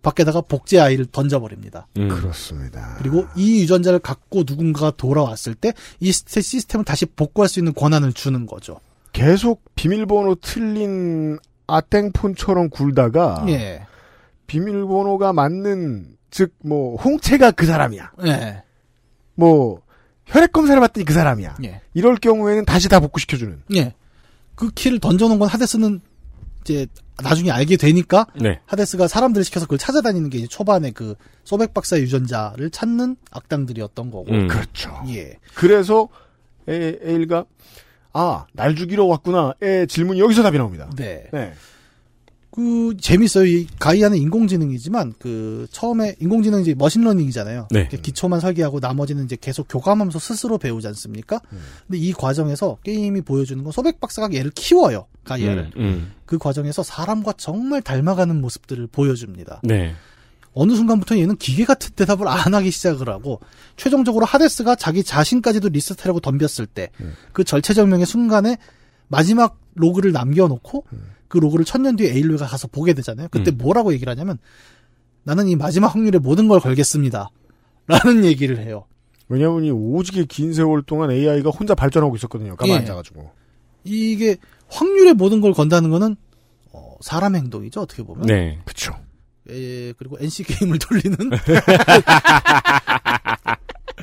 밖에다가 복제 아이를 던져버립니다. 음. 그렇습니다. 그리고 이 유전자를 갖고 누군가가 돌아왔을 때 이 시스템을 다시 복구할 수 있는 권한을 주는 거죠. 계속 비밀번호 틀린 아땡폰처럼 굴다가 예. 비밀번호가 맞는 즉 뭐 홍채가 그 사람이야. 예. 뭐 혈액 검사를 받더니 그 사람이야. 예. 이럴 경우에는 다시 다 복구시켜주는. 예. 그 키를 던져놓은 건 하데스는 이제 나중에 알게 되니까 네. 하데스가 사람들을 시켜서 그걸 찾아다니는 게 이제 초반에 그 소백 박사의 유전자를 찾는 악당들이었던 거고. 음. 그렇죠. 예. 그래서 에, 에일로이가 아 날 죽이러 왔구나 의 질문이 여기서 답이 나옵니다. 네. 네. 그 재밌어요. 이 가이아는 인공지능이지만 그 처음에 인공지능 이제 machine learning이잖아요. 네. 기초만 설계하고 나머지는 이제 계속 교감하면서 스스로 배우지 않습니까? 근데 이 과정에서 게임이 보여주는 건 소백 박사가 얘를 키워요. 가이아를. 음, 음. 그 과정에서 사람과 정말 닮아가는 모습들을 보여줍니다. 네. 어느 순간부터 얘는 기계 같은 대답을 안 하기 시작을 하고 최종적으로 하데스가 자기 자신까지도 리스트하려고 덤볐을 때그 절체절명의 순간에 마지막 로그를 남겨놓고 그 로그를 천년 뒤에 에일로가 가서 보게 되잖아요. 그때 음. 뭐라고 얘기를 하냐면 나는 이 마지막 확률에 모든 걸 걸겠습니다. 라는 얘기를 해요. 왜냐하면 이 오지게 긴 세월 동안 AI가 혼자 발전하고 있었거든요. 가만 예. 앉아가지고. 이게 확률에 모든 걸 건다는 거는 어, 사람 행동이죠. 어떻게 보면. 네. 그쵸. 예, 그리고 NC 게임을 돌리는 [laughs]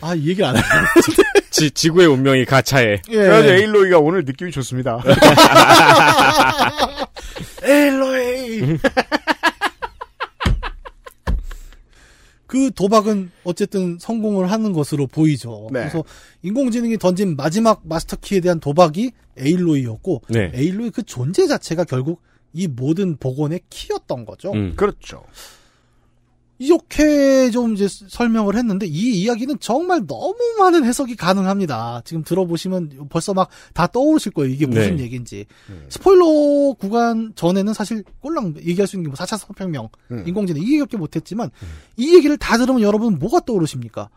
아, 이 얘기를 안 해요. [laughs] 지, 지구의 운명이 가차에. 예. 그래서 에일로이가 오늘 느낌이 좋습니다. [laughs] 에일로이! [laughs] 그 도박은 어쨌든 성공을 하는 것으로 보이죠. 네. 그래서 인공지능이 던진 마지막 마스터키에 대한 도박이 에일로이였고 네. 에일로이 그 존재 자체가 결국 이 모든 복원의 키였던 거죠. 음. 그렇죠. 이렇게 좀 이제 설명을 했는데 이 이야기는 정말 너무 많은 해석이 가능합니다. 지금 들어보시면 벌써 막 다 떠오르실 거예요. 이게 무슨 네. 얘기인지. 스포일러 구간 전에는 사실 꼴랑 얘기할 수 있는 게 뭐 4차 산업혁명, 음. 인공지능 이 얘기밖에 못했지만 이 얘기를 다 들으면 여러분 뭐가 떠오르십니까?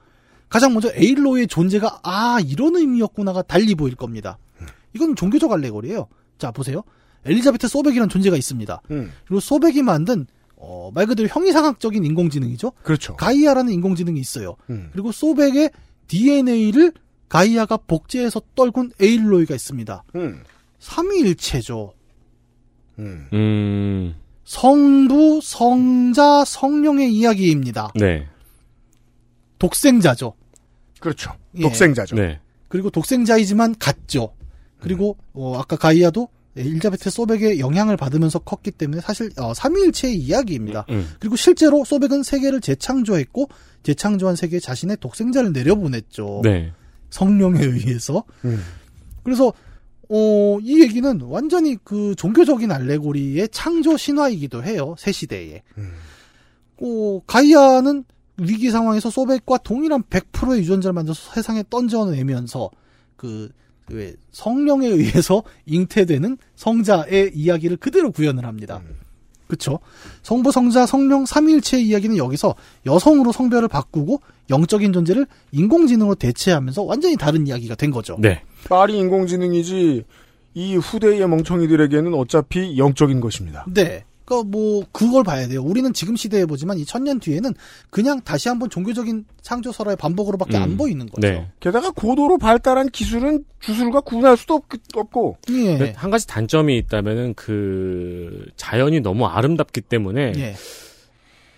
가장 먼저 에일로의 존재가 아 이런 의미였구나가 달리 보일 겁니다. 이건 종교적 알레고리예요. 자 보세요. 엘리자베트 소백이라는 존재가 있습니다. 음. 그리고 소백이 만든 어, 말 그대로 형이상학적인 인공지능이죠. 그렇죠. 가이아라는 인공지능이 있어요. 음. 그리고 소백의 DNA를 가이아가 복제해서 떨군 에일로이가 있습니다. 음. 삼위일체죠. 음. 음. 성부, 성자, 성령의 이야기입니다. 네. 독생자죠. 그렇죠. 예. 독생자죠. 네. 그리고 독생자이지만 같죠. 그리고 어, 아까 가이아도 엘리자베트 소백의 영향을 받으면서 컸기 때문에 사실 어, 삼위일체의 이야기입니다. 음. 그리고 실제로 소백은 세계를 재창조했고 재창조한 세계에 자신의 독생자를 내려보냈죠. 네. 성령에 의해서. 음. 그래서 어, 이 얘기는 완전히 그 종교적인 알레고리의 창조 신화이기도 해요. 새 시대에. 음. 어, 가이아는 위기 상황에서 소백과 동일한 100%의 유전자를 만들어서 세상에 던져내면서 그, 왜 성령에 의해서 잉태되는 성자의 이야기를 그대로 구현을 합니다. 그쵸? 성부, 성자, 성령, 삼위일체의 이야기는 여기서 여성으로 성별을 바꾸고 영적인 존재를 인공지능으로 대체하면서 완전히 다른 이야기가 된 거죠. 네. 딸이 인공지능이지 이 후대의 멍청이들에게는 어차피 영적인 것입니다. 네. 그러니까 뭐 그걸 봐야 돼요. 우리는 지금 시대에 보지만 이 천년 뒤에는 그냥 다시 한번 종교적인 창조 설화의 반복으로밖에 음. 안 보이는 거죠. 네. 게다가 고도로 발달한 기술은 주술과 구분할 수도 없, 없고 예. 근데 한 가지 단점이 있다면은 그 자연이 너무 아름답기 때문에 예.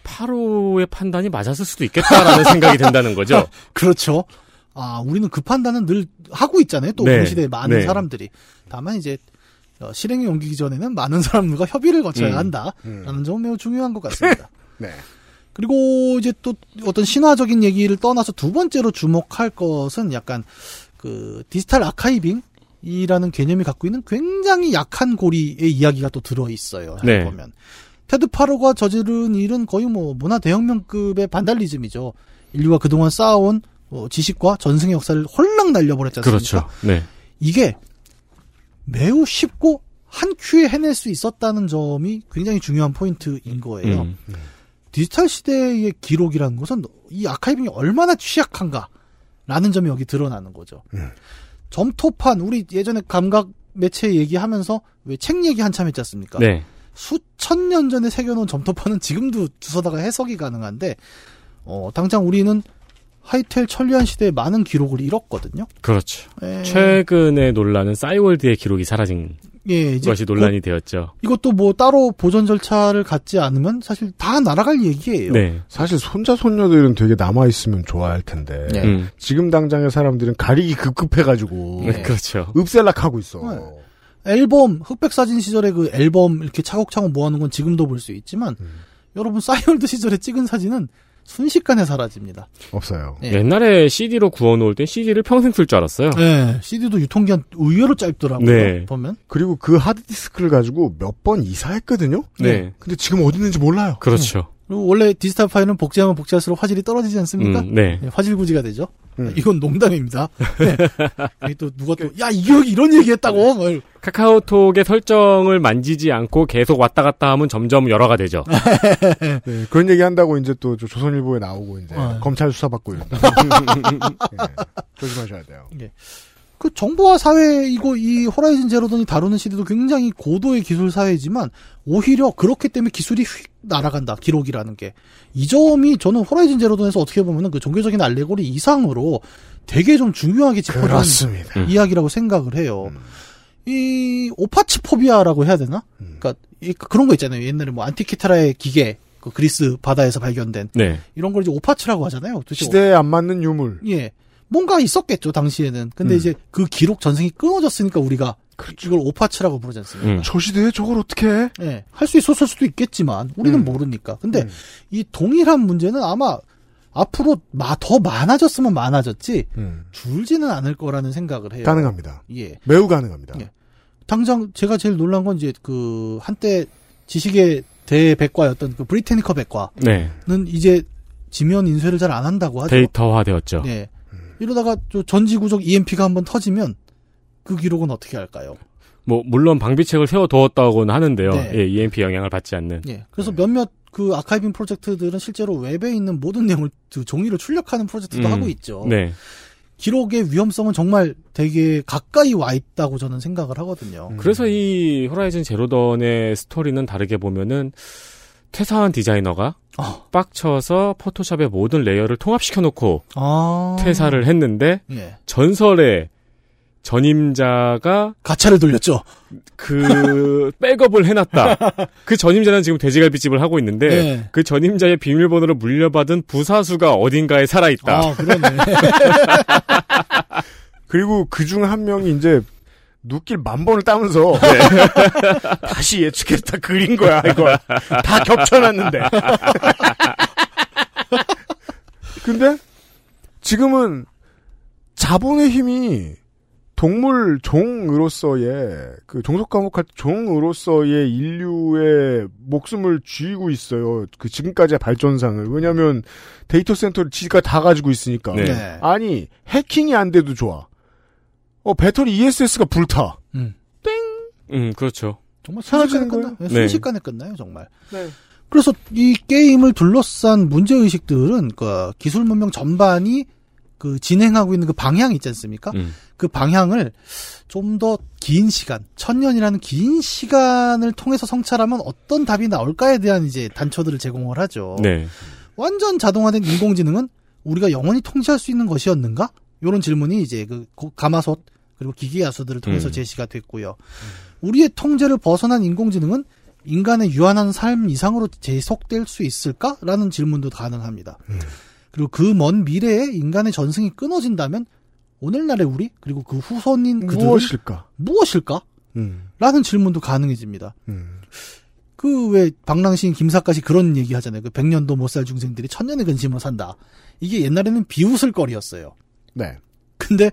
8호의 판단이 맞았을 수도 있겠다라는 [laughs] 생각이 든다는 거죠. [laughs] 그렇죠. 아, 우리는 그 판단은 늘 하고 있잖아요. 또 네. 우리 시대에 많은 네. 사람들이. 다만 이제 어, 실행에 옮기기 전에는 많은 사람들과 협의를 거쳐야 음. 한다라는 점은 매우 중요한 것 같습니다. [laughs] 네. 그리고 이제 또 어떤 신화적인 얘기를 떠나서 두 번째로 주목할 것은 약간 그 디지털 아카이빙이라는 개념이 갖고 있는 굉장히 약한 고리의 이야기가 또 들어 있어요. 네. 보면 테드 파로가 저지른 일은 거의 뭐 문화 대혁명급의 반달리즘이죠. 인류가 그동안 쌓아온 어, 지식과 전승의 역사를 홀랑 날려버렸지 않습니까? 그렇죠. 네. 이게 매우 쉽고 한 큐에 해낼 수 있었다는 점이 굉장히 중요한 포인트인 거예요. 음. 디지털 시대의 기록이라는 것은 이 archiving이 얼마나 취약한가라는 점이 여기 드러나는 거죠. 음. 점토판 우리 예전에 감각 매체 얘기하면서 왜 책 얘기 한참 했지 않습니까? 네. 수천 년 전에 새겨놓은 점토판은 지금도 주워다가 해석이 가능한데 어, 당장 우리는 하이텔 천리안 시대의 많은 기록을 잃었거든요. 그렇죠. 예. 최근의 논란은 싸이월드의 기록이 사라진 예, 이제 것이 논란이 되었죠. 이것도 뭐 따로 보존 절차를 갖지 않으면 사실 다 날아갈 얘기예요. 네. 사실 손자 손녀들은 되게 남아 있으면 좋아할 텐데 네. 음. 지금 당장의 사람들은 가리기 급급해가지고 네, 그렇죠. 읍셀락하고 있어. 네. 앨범 흑백 사진 시절에 그 앨범 이렇게 차곡차곡 모아놓은 건 지금도 볼 수 있지만 음. 여러분 싸이월드 시절에 찍은 사진은 순식간에 사라집니다. 없어요. 예. 옛날에 CD로 구워놓을 땐 CD를 평생 쓸 줄 알았어요. 네, CD도 유통기한 의외로 짧더라고요. 네. 보면. 그리고 그 하드디스크를 가지고 몇 번 이사했거든요. 네. 근데 지금 어디 있는지 몰라요. 그렇죠. 그리고 원래 디지털 파일은 복제하면 복제할수록 화질이 떨어지지 않습니까? 음, 네. 네, 화질 구지가 되죠. 음. 이건 농담입니다. [laughs] 네. 또 누가 또, 야, 이 기억이 이런 얘기 했다고? 뭘. 카카오톡의 설정을 만지지 않고 계속 왔다 갔다 하면 점점 열화가 되죠. [laughs] 네, 그런 얘기 한다고 이제 또저 조선일보에 나오고 이제 어. 검찰 수사 받고 이런. [laughs] 네, 조심하셔야 돼요. 그 정보화 사회이고 이 호라이즌 제로던이 다루는 시대도 굉장히 고도의 기술 사회지만 오히려 그렇기 때문에 기술이 휙 날아간다. 기록이라는 게. 이 점이 저는 호라이즌 제로던에서 어떻게 보면은 그 종교적인 알레고리 이상으로 되게 좀 중요하게 그렇습니다. 음. 이야기라고 생각을 해요. 음. 이 오파치포비아라고 해야 되나? 음. 그러니까 이- 그런 거 있잖아요. 옛날에 뭐 안티키테라의 기계, 그 그리스 바다에서 발견된 네. 이런 걸 이제 오파치라고 하잖아요. 시대에 안 맞는 유물. 예. 뭔가 있었겠죠, 당시에는. 근데 음. 이제 그 기록 전승이 끊어졌으니까 우리가 이걸 오파츠라고 부르지 않습니까? 음. 저 시대에 저걸 어떻게 해? 예. 할수 있었을 수도 있겠지만, 우리는 음. 모르니까. 근데 음. 이 동일한 문제는 아마 앞으로 마, 더 많아졌으면 많아졌지, 음. 줄지는 않을 거라는 생각을 해요. 가능합니다. 예. 매우 가능합니다. 예. 당장 제가 제일 놀란 건 이제 그 한때 지식의 대백과였던 그 브리테니커 백과는 네. 이제 지면 인쇄를 잘 안 한다고 하죠. 데이터화되었죠. 예. 이러다가 저 전지구적 EMP가 한번 터지면 그 기록은 어떻게 할까요? 뭐 물론 방비책을 세워두었다고는 하는데요. 네. 예, EMP 영향을 받지 않는. 예. 그래서 몇몇 그 archiving 프로젝트들은 실제로 웹에 있는 모든 내용을 그 종이로 출력하는 프로젝트도 음. 하고 있죠. 네. 기록의 위험성은 정말 되게 가까이 와 있다고 저는 생각을 하거든요. 음. 그래서 이 Horizon Zero Dawn의 스토리는 다르게 보면은 퇴사한 디자이너가 아. 빡쳐서 포토샵의 모든 layer를 통합시켜 놓고 아. 퇴사를 했는데 예. 전설의 전임자가 가차를 돌렸죠. 그 [laughs] 백업을 해놨다. 그 전임자는 지금 돼지갈비집을 하고 있는데 예. 그 전임자의 비밀번호를 물려받은 부사수가 어딘가에 살아있다. 아, 그러네. [laughs] 그리고 그 중 한 명이 이제 눕길 만 번을 따면서 [laughs] [laughs] 다시 예측해서 다 그린 거야 이걸 다 겹쳐놨는데 [laughs] 근데 지금은 자본의 힘이 동물 종으로서의 그 종속 과목할 종으로서의 인류의 목숨을 쥐고 있어요. 그 지금까지의 발전상을 왜냐하면 데이터 센터를 지가 다 가지고 있으니까. 네. 네. 아니 해킹이 안 돼도 좋아. 어 배터리 ESS가 불타. 음. 음, 그렇죠. 정말 순식간에 사라지는 끝나. 네. 순식간에 끝나요, 정말. 네. 그래서 이 게임을 둘러싼 문제 의식들은 그 기술 문명 전반이 그 진행하고 있는 그 방향이 있지 않습니까? 음. 그 방향을 좀 더 긴 시간, 천년이라는 긴 시간을 통해서 성찰하면 어떤 답이 나올까에 대한 이제 단초들을 제공을 하죠. 네. 완전 자동화된 인공지능은 우리가 영원히 통제할 수 있는 것이었는가? 이런 질문이 이제 그 고- 가마솥 그리고 기계 야수들을 통해서 음. 제시가 됐고요. 우리의 통제를 벗어난 인공지능은 인간의 유한한 삶 이상으로 지속될 수 있을까라는 질문도 가능합니다. 그리고 그 먼 미래에 인간의 전승이 끊어진다면 오늘날의 우리 그리고 그 후손인 그들은 무엇일까? 무엇일까? 음, 라는 질문도 가능해집니다. 음. 그왜 방랑시인 김사까지 그런 얘기 하잖아요. 그 100년도 못 살 중생들이 천년의 근심으로 산다. 이게 옛날에는 비웃을 거리였어요. 네. 근데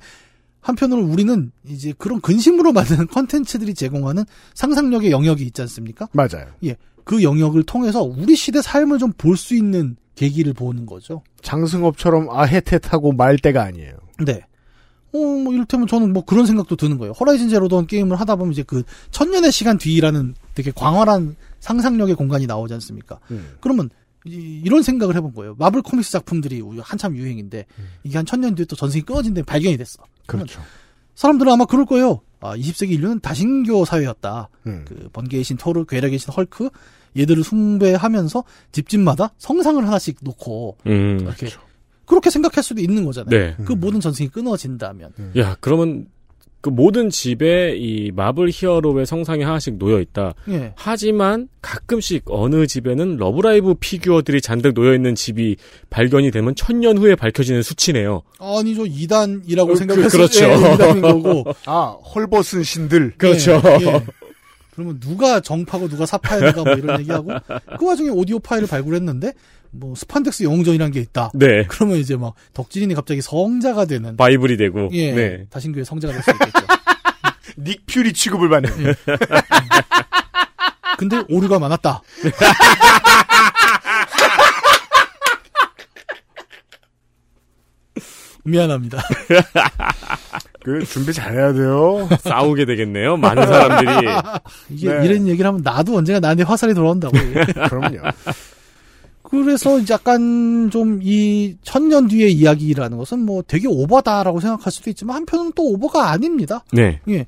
한편으로 우리는 이제 그런 근심으로 만드는 [laughs] 컨텐츠들이 제공하는 상상력의 영역이 있지 않습니까? 맞아요. 그 영역을 통해서 우리 시대 삶을 좀 볼 수 있는 계기를 보는 거죠. 장승업처럼 아해텟하고 말 때가 아니에요. 네. 어, 뭐, 이를테면 저는 뭐 그런 생각도 드는 거예요. 호라이즌 제로던 게임을 하다 보면 이제 그 천년의 시간 뒤라는 되게 광활한 상상력의 공간이 나오지 않습니까? 음. 그러면 이, 런 생각을 해본 거예요. 마블 코믹스 작품들이 한참 유행인데 이게 한 천 년 뒤에 또 전승이 끊어진 데 발견이 됐어. 그렇죠. 사람들은 아마 그럴 거예요. 아, 20세기 인류는 다신교 사회였다. 음. 그 번개의 신 토르, 괴력의 신 헐크 얘들을 숭배하면서 집집마다 성상을 하나씩 놓고 음. 이렇게 그렇게 생각할 수도 있는 거잖아요. 네. 그 모든 전승이 끊어진다면. 야, 그러면 그 모든 집에 이 마블 hero의 성상이 하나씩 놓여 있다. 예. 하지만 가끔씩 어느 집에는 러브라이브 피규어들이 잔뜩 놓여 있는 집이 발견이 되면 천년 후에 밝혀지는 수치네요. 아니죠. 이단이라고 어, 생각했을 그- 그렇죠. 때 이단인 거고. [laughs] 아, 헐벗은 신들. [laughs] 그렇죠. 예, 예. 그러면 누가 정파고 누가 사파인가 뭐 이런 얘기하고 그 와중에 오디오 파일을 발굴했는데 뭐 스판덱스 영웅전이라는 게 있다. 네. 그러면 이제 막 덕질인이 갑자기 성자가 되는 바이블이 되고. 예. 네. 다신교의 성자가 될 수 있겠죠. [laughs] 닉 퓨리 취급을 받는. [laughs] 근데 오류가 많았다. [laughs] 미안합니다. 그 준비 잘해야 돼요. 싸우게 되겠네요. 많은 사람들이. 이게 네. 이런 얘기를 하면 나도 언젠가 나한테 화살이 돌아온다고. 그럼요. 그래서 약간 좀 이 천년 뒤의 이야기라는 것은 뭐 되게 오버다라고 생각할 수도 있지만 한편은 또 오버가 아닙니다. 네. 예.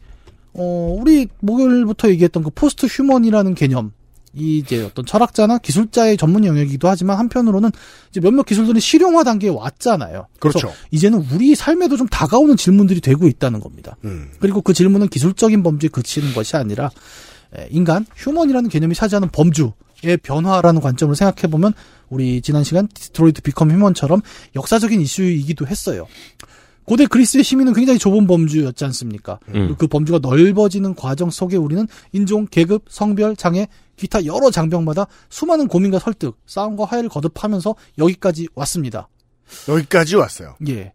어, 우리 목요일부터 얘기했던 그 post human이라는 개념. 이 이제 어떤 철학자나 기술자의 전문 영역이기도 하지만 한편으로는 이제 몇몇 기술들이 실용화 단계에 왔잖아요. 그렇죠. 이제는 우리 삶에도 좀 다가오는 질문들이 되고 있다는 겁니다. 음. 그리고 그 질문은 기술적인 범주에 그치는 것이 아니라 에, 인간 human이라는 개념이 차지하는 범주 의 변화라는 관점으로 생각해 보면 우리 지난 시간 Detroit Become Human처럼 역사적인 이슈이기도 했어요. 고대 그리스의 시민은 굉장히 좁은 범주였지 않습니까? 음. 그 범주가 넓어지는 과정 속에 우리는 인종, 계급, 성별, 장애, 기타 여러 장벽마다 수많은 고민과 설득, 싸움과 화해를 거듭하면서 여기까지 왔습니다. 여기까지 왔어요. 예,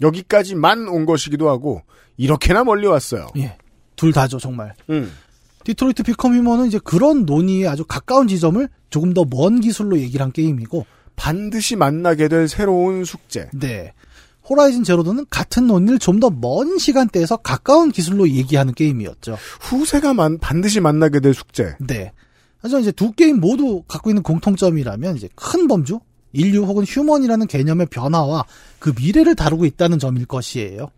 여기까지만 온 것이기도 하고 이렇게나 멀리 왔어요. 예. 둘 다죠, 정말. 음. Detroit: Become Human은 이제 그런 논의에 아주 가까운 지점을 조금 더 먼 기술로 얘기를 한 게임이고, 반드시 만나게 될 새로운 숙제. 네. Horizon Zero Dawn은 같은 논의를 좀 더 먼 시간대에서 가까운 기술로 얘기하는 게임이었죠. 후세가 만, 반드시 만나게 될 숙제. 네. 하지만 이제 두 게임 모두 갖고 있는 공통점이라면 이제 큰 범주, 인류 혹은 human이라는 개념의 변화와 그 미래를 다루고 있다는 점일 것이에요.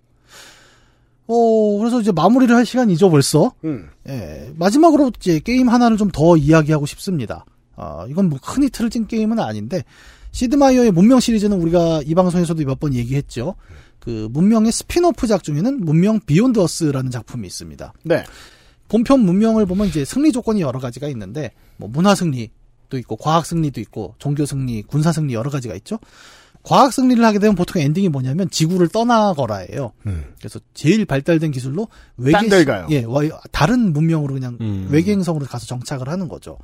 어, 그래서 이제 마무리를 할 시간이죠, 벌써. 음. 예, 마지막으로 이제 게임 하나를 좀 더 이야기하고 싶습니다. 아, 이건 뭐 큰 히트를 친 게임은 아닌데, 시드마이어의 문명 시리즈는 우리가 이 방송에서도 몇 번 얘기했죠. 그 문명의 spin-off작 중에는 문명 Beyond Earth라는 작품이 있습니다. 네. 본편 문명을 보면 이제 승리 조건이 여러 가지가 있는데, 뭐 문화 승리도 있고, 과학 승리도 있고, 종교 승리, 군사 승리 여러 가지가 있죠. 과학 승리를 하게 되면 보통 엔딩이 뭐냐면 지구를 떠나거라예요. 음. 그래서 제일 발달된 기술로 딴데 가요. 예, 와- 다른 문명으로 그냥 음. 외계 행성으로 가서 정착을 하는 거죠.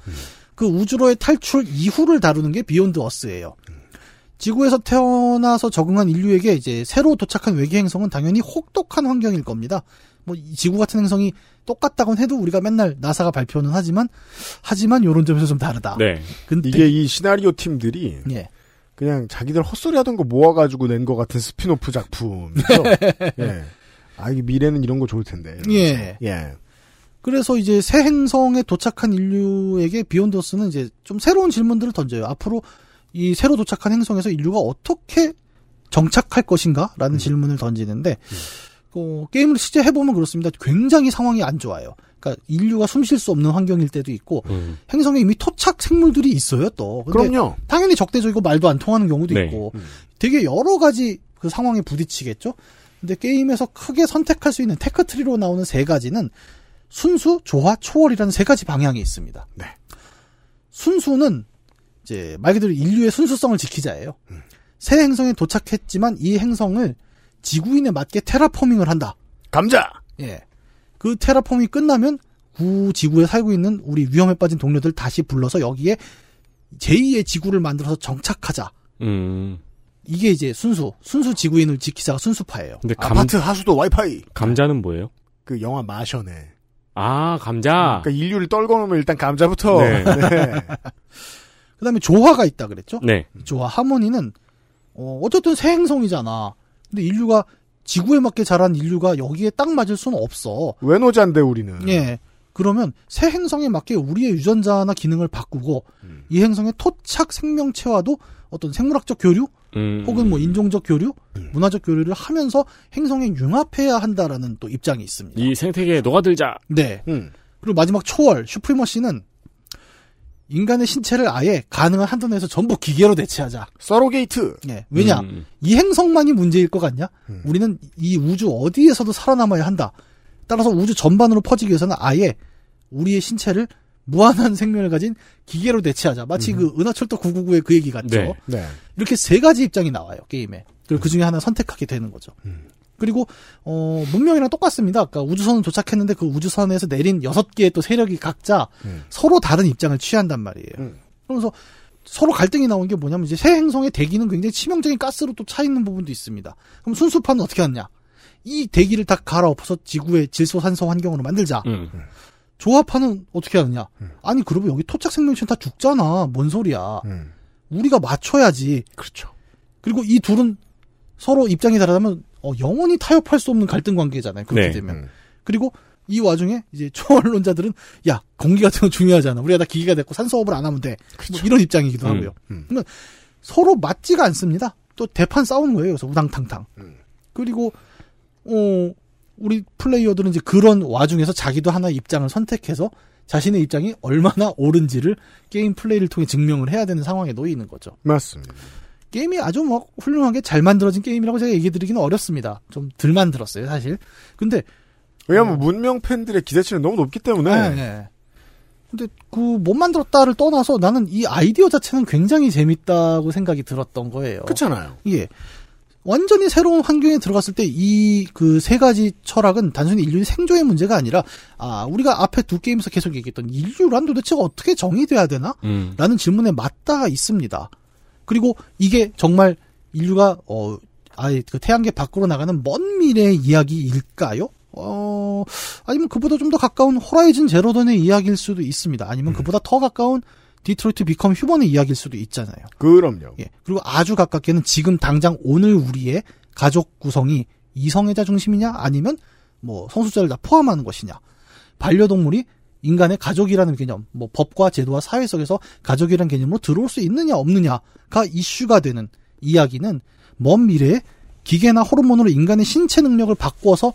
그 우주로의 탈출 이후를 다루는 게 Beyond Earth예요. 지구에서 태어나서 적응한 인류에게 이제 새로 도착한 외계 행성은 당연히 혹독한 환경일 겁니다. 뭐이 지구 같은 행성이 똑같다곤 해도 우리가 맨날 나사가 발표는 하지만 하지만 요런 점에서 좀 다르다. 네. 근데 이게 이 시나리오 팀들이 예. 그냥 자기들 헛소리 하던 거 모아가지고 낸 것 같은 스피노프 작품이죠. [laughs] 예. 아, 이게 미래는 이런 거 좋을 텐데. 예. 예. 그래서 이제 새 행성에 도착한 인류에게 비욘더스는 이제 좀 새로운 질문들을 던져요. 앞으로 이 새로 도착한 행성에서 인류가 어떻게 정착할 것인가 라는 질문을 던지는데 어, 게임을 실제 해보면 그렇습니다. 굉장히 상황이 안 좋아요. 그러니까 인류가 숨 쉴 수 없는 환경일 때도 있고 음. 행성에 이미 토착 생물들이 있어요. 또 그럼요. 당연히 적대적이고 말도 안 통하는 경우도 네. 있고 되게 여러 가지 그 상황에 부딪히겠죠. 근데 게임에서 크게 선택할 수 있는 테크트리로 나오는 세 가지는 순수, 조화, 초월이라는 세 가지 방향이 있습니다. 네. 순수는 이제 말 그대로 인류의 순수성을 지키자예요. 새 행성에 도착했지만 이 행성을 지구인에 맞게 테라포밍을 한다. 감자! 예. 그 테라폼이 끝나면 구 지구에 살고 있는 우리 위험에 빠진 동료들 다시 불러서 여기에 제2의 지구를 만들어서 정착하자. 음. 이게 이제 순수, 순수 지구인을 지키자가 순수파예요. 근데 감, 아파트 하수도 와이파이. 감자는 뭐예요? 그 영화 마션에. 아, 감자. 그러니까 인류를 떨궈놓으면 일단 감자부터. 네. [laughs] 네. [laughs] 그 다음에 조화가 있다 그랬죠? 네. 조화, 하모니는, 어, 어쨌든 새 행성이잖아. 근데 인류가, 지구에 맞게 자란 인류가 여기에 딱 맞을 수는 없어. 외노자인데 우리는. 예. 그러면 새 행성에 맞게 우리의 유전자나 기능을 바꾸고 음. 이 행성의 토착 생명체와도 어떤 생물학적 교류 음. 혹은 뭐 인종적 교류, 음. 문화적 교류를 하면서 행성에 융합해야 한다라는 또 입장이 있습니다. 이 생태계에 녹아들자. 네. 음. 그리고 마지막 초월 슈프리머시는 인간의 신체를 아예 가능한 한도 내에서 전부 기계로 대체하자. 서로게이트. 예. 왜냐? 음. 이 행성만이 문제일 것 같냐? 음. 우리는 이 우주 어디에서도 살아남아야 한다. 따라서 우주 전반으로 퍼지기 위해서는 아예 우리의 신체를 무한한 생명을 가진 기계로 대체하자. 마치 그 은하철도 999의 그 얘기 같죠. 네. 네. 이렇게 세 가지 입장이 나와요 게임에. 그리고 그 중에 하나 선택하게 되는 거죠. 음. 그리고 어 문명이랑 똑같습니다. 아까 우주선은 도착했는데 그 우주선에서 내린 여섯 개의 또 세력이 각자 음. 서로 다른 입장을 취한단 말이에요. 음. 그러면서 서로 갈등이 나온 게 뭐냐면 이제 새 행성의 대기는 굉장히 치명적인 가스로 또 차 있는 부분도 있습니다. 그럼 순수파는 어떻게 하느냐? 이 대기를 다 갈아엎어서 지구의 질소 산소 환경으로 만들자. 음. 조합파는 어떻게 하느냐? 음. 아니 그러면 여기 토착 생명체는 다 죽잖아. 뭔 소리야? 음. 우리가 맞춰야지. 그렇죠. 그리고 이 둘은 서로 입장이 다르다면 어, 영원히 타협할 수 없는 갈등 관계잖아요. 그렇게 네. 되면. 음. 그리고 이 와중에 이제 초원론자들은 야 공기 같은 거 중요하잖아. 우리가 다 기계가 됐고 산소호흡을 안 하면 돼. 뭐 이런 입장이기도 음. 하고요. 음. 그러면 서로 맞지가 않습니다. 또 대판 싸우는 거예요. 그래서 우당탕탕. 음. 그리고 어 우리 플레이어들은 이제 그런 와중에서 자기도 하나의 입장을 선택해서 자신의 입장이 얼마나 옳은지를 게임 플레이를 통해 증명을 해야 되는 상황에 놓이는 거죠. 맞습니다. 게임이 아주 뭐 훌륭하게 잘 만들어진 게임이라고 제가 얘기 드리기는 어렵습니다. 좀 덜 만들었어요, 사실. 근데 왜냐하면 문명 팬들의 기대치는 너무 높기 때문에 네, 네. 근데 그 못 만들었다를 떠나서 나는 이 아이디어 자체는 굉장히 재밌다고 생각이 들었던 거예요. 그렇잖아요. 예. 완전히 새로운 환경에 들어갔을 때 이 그 세 가지 철학은 단순히 인류의 생존의 문제가 아니라 아 우리가 앞에 두 게임에서 계속 얘기했던 인류란 도대체 어떻게 정의돼야 되나? 음. 라는 질문에 맞닿아 있습니다. 그리고 이게 정말 인류가 어 아예 그 태양계 밖으로 나가는 먼 미래의 이야기일까요? 어 아니면 그보다 좀 더 가까운 Horizon Zero Dawn의 이야기일 수도 있습니다. 아니면 그보다 더 가까운 Detroit: Become Human의 이야기일 수도 있잖아요. 그럼요. 예. 그리고 아주 가깝게는 지금 당장 오늘 우리의 가족 구성이 이성애자 중심이냐 아니면 뭐 성소수자를 다 포함하는 것이냐. 반려동물이 인간의 가족이라는 개념, 뭐 법과 제도와 사회 속에서 가족이라는 개념으로 들어올 수 있느냐 없느냐가 이슈가 되는 이야기는 먼 미래에 기계나 호르몬으로 인간의 신체 능력을 바꿔서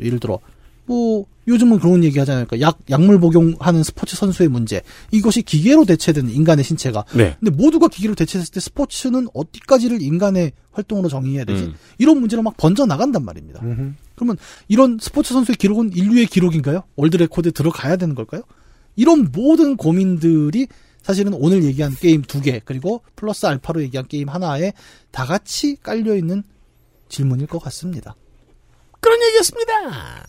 예를 들어 뭐 요즘은 그런 얘기 하잖아요. 약 약물 복용하는 스포츠 선수의 문제. 이것이 기계로 대체되는 인간의 신체가. 네. 근데 모두가 기계로 대체됐을 때 스포츠는 어디까지를 인간의 활동으로 정의해야 되지? 음. 이런 문제로 막 번져 나간단 말입니다. 음흠. 그러면 이런 스포츠 선수의 기록은 인류의 기록인가요? world record에 들어가야 되는 걸까요? 이런 모든 고민들이 사실은 오늘 얘기한 게임 두 개, 그리고 플러스 알파로 얘기한 게임 하나에 다 같이 깔려있는 질문일 것 같습니다. 그런 얘기였습니다.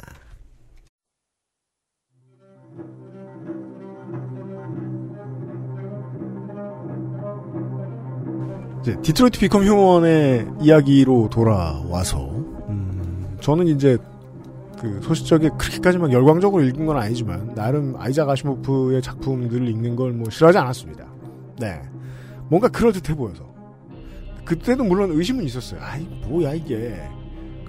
이제 디트로이트 비컴 휴먼의 이야기로 돌아와서 음, 저는 이제 그 소시적에 그렇게까지 막 열광적으로 읽은 건 아니지만 나름 아이작 아시모프의 작품들을 읽는 걸 뭐 싫어하지 않았습니다. 네, 뭔가 그럴듯해 보여서 그때도 물론 의심은 있었어요. 아이 뭐야 이게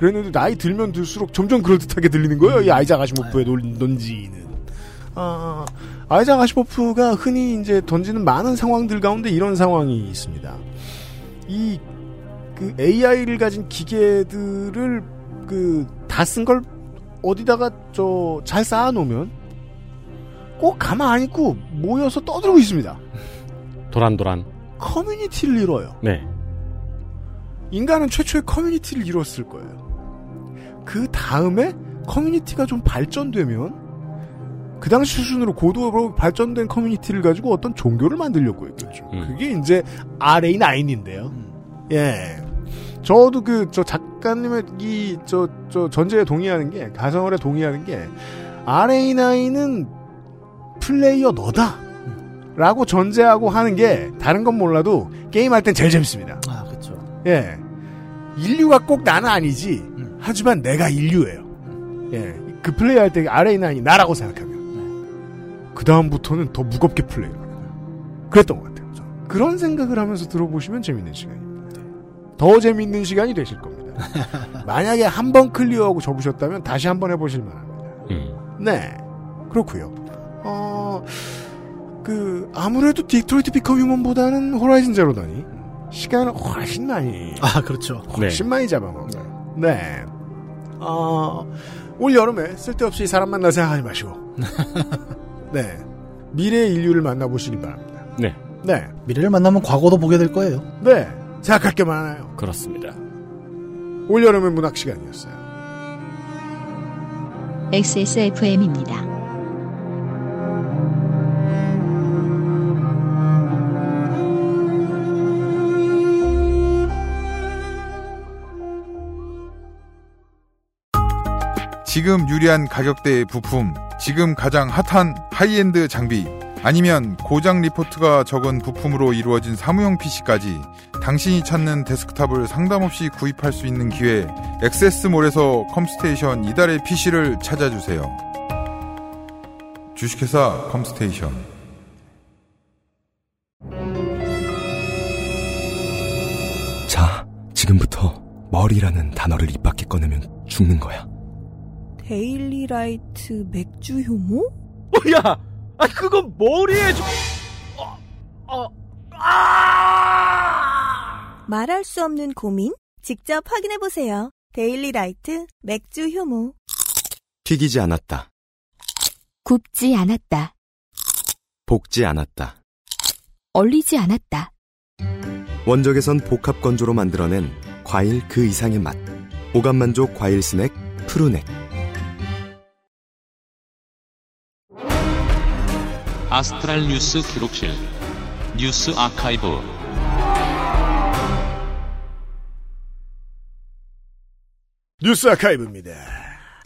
그랬는데 나이 들면 들수록 점점 그럴듯하게 들리는 거예요. 이 아이작 아시모프의 논, 논지는. 아, 아이작 아시모프가 흔히 이제 던지는 많은 상황들 가운데 이런 상황이 있습니다. 이, 그 AI를 가진 기계들을 그, 다 쓴 걸 어디다가 저, 잘 쌓아놓으면 꼭 가만 안 있고 모여서 떠들고 있습니다. 도란도란. 커뮤니티를 이뤄요. 네. 인간은 최초의 커뮤니티를 이뤘을 거예요. 그 다음에 커뮤니티가 좀 발전되면 그 당시 수준으로 고도로 발전된 커뮤니티를 가지고 어떤 종교를 만들려고 했겠죠. 음. 그게 이제 RA9인데요. 예. 저도 그, 저 작가님의 이, 저, 저 전제에 동의하는 게, 가성을에 동의하는 게, RA9은 플레이어 너다. 라고 전제하고 하는 게, 다른 건 몰라도, 게임할 땐 제일 재밌습니다. 아, 그렇죠. 예. 인류가 꼭 나는 아니지. 음. 하지만 내가 인류예요. 예. 그 플레이할 때 RA9이 나라고 생각하면. 그 다음부터는 더 무겁게 플레이를 하는 그랬던 것 같아요. 그런 생각을 하면서 들어보시면 재밌는 시간입니다. 더 재밌는 시간이 되실 겁니다. [laughs] 만약에 한 번 클리어하고 접으셨다면 다시 한 번 해보실 만합니다. 음. 네. 그렇고요. 어, 그 아무래도 Detroit: Become Human보다는 Horizon Zero Dawn이 시간을 훨씬 많이 아, 그렇죠. 훨씬 많이 잡아먹어요. 네. 어, 올 여름에 쓸데없이 사람 만날 생각하지 마시고. [laughs] 네. 미래의 인류를 만나보시기 바랍니다. 네. 네. 미래를 만나면 과거도 보게 될 거예요. 네. 생각할 게 많아요. 그렇습니다. 올 여름의 문학 시간이었어요. XSFM입니다. 지금 유리한 가격대의 부품, 지금 가장 핫한 하이엔드 장비, 아니면 고장 리포트가 적은 부품으로 이루어진 사무용 PC까지 당신이 찾는 데스크탑을 상담 없이 구입할 수 있는 기회, XS몰에서 컴스테이션 이달의 PC를 찾아주세요. 주식회사 컴스테이션. 자, 지금부터 머리라는 단어를 입 밖에 꺼내면 죽는 거야. 데일리라이트 맥주 효모? 어, 야! 아, 그건 머리에 좀... 말할 수 없는 고민? 직접 확인해보세요. 데일리 라이트 맥주 효모. 튀기지 않았다. 굽지 않았다. 볶지 않았다. 얼리지 않았다. 원적외선 복합 건조로 만들어낸 과일 그 이상의 맛. 오감만족 과일 스낵 푸르넥. 아스트랄 뉴스 기록실 뉴스 아카이브 뉴스 아카이브입니다.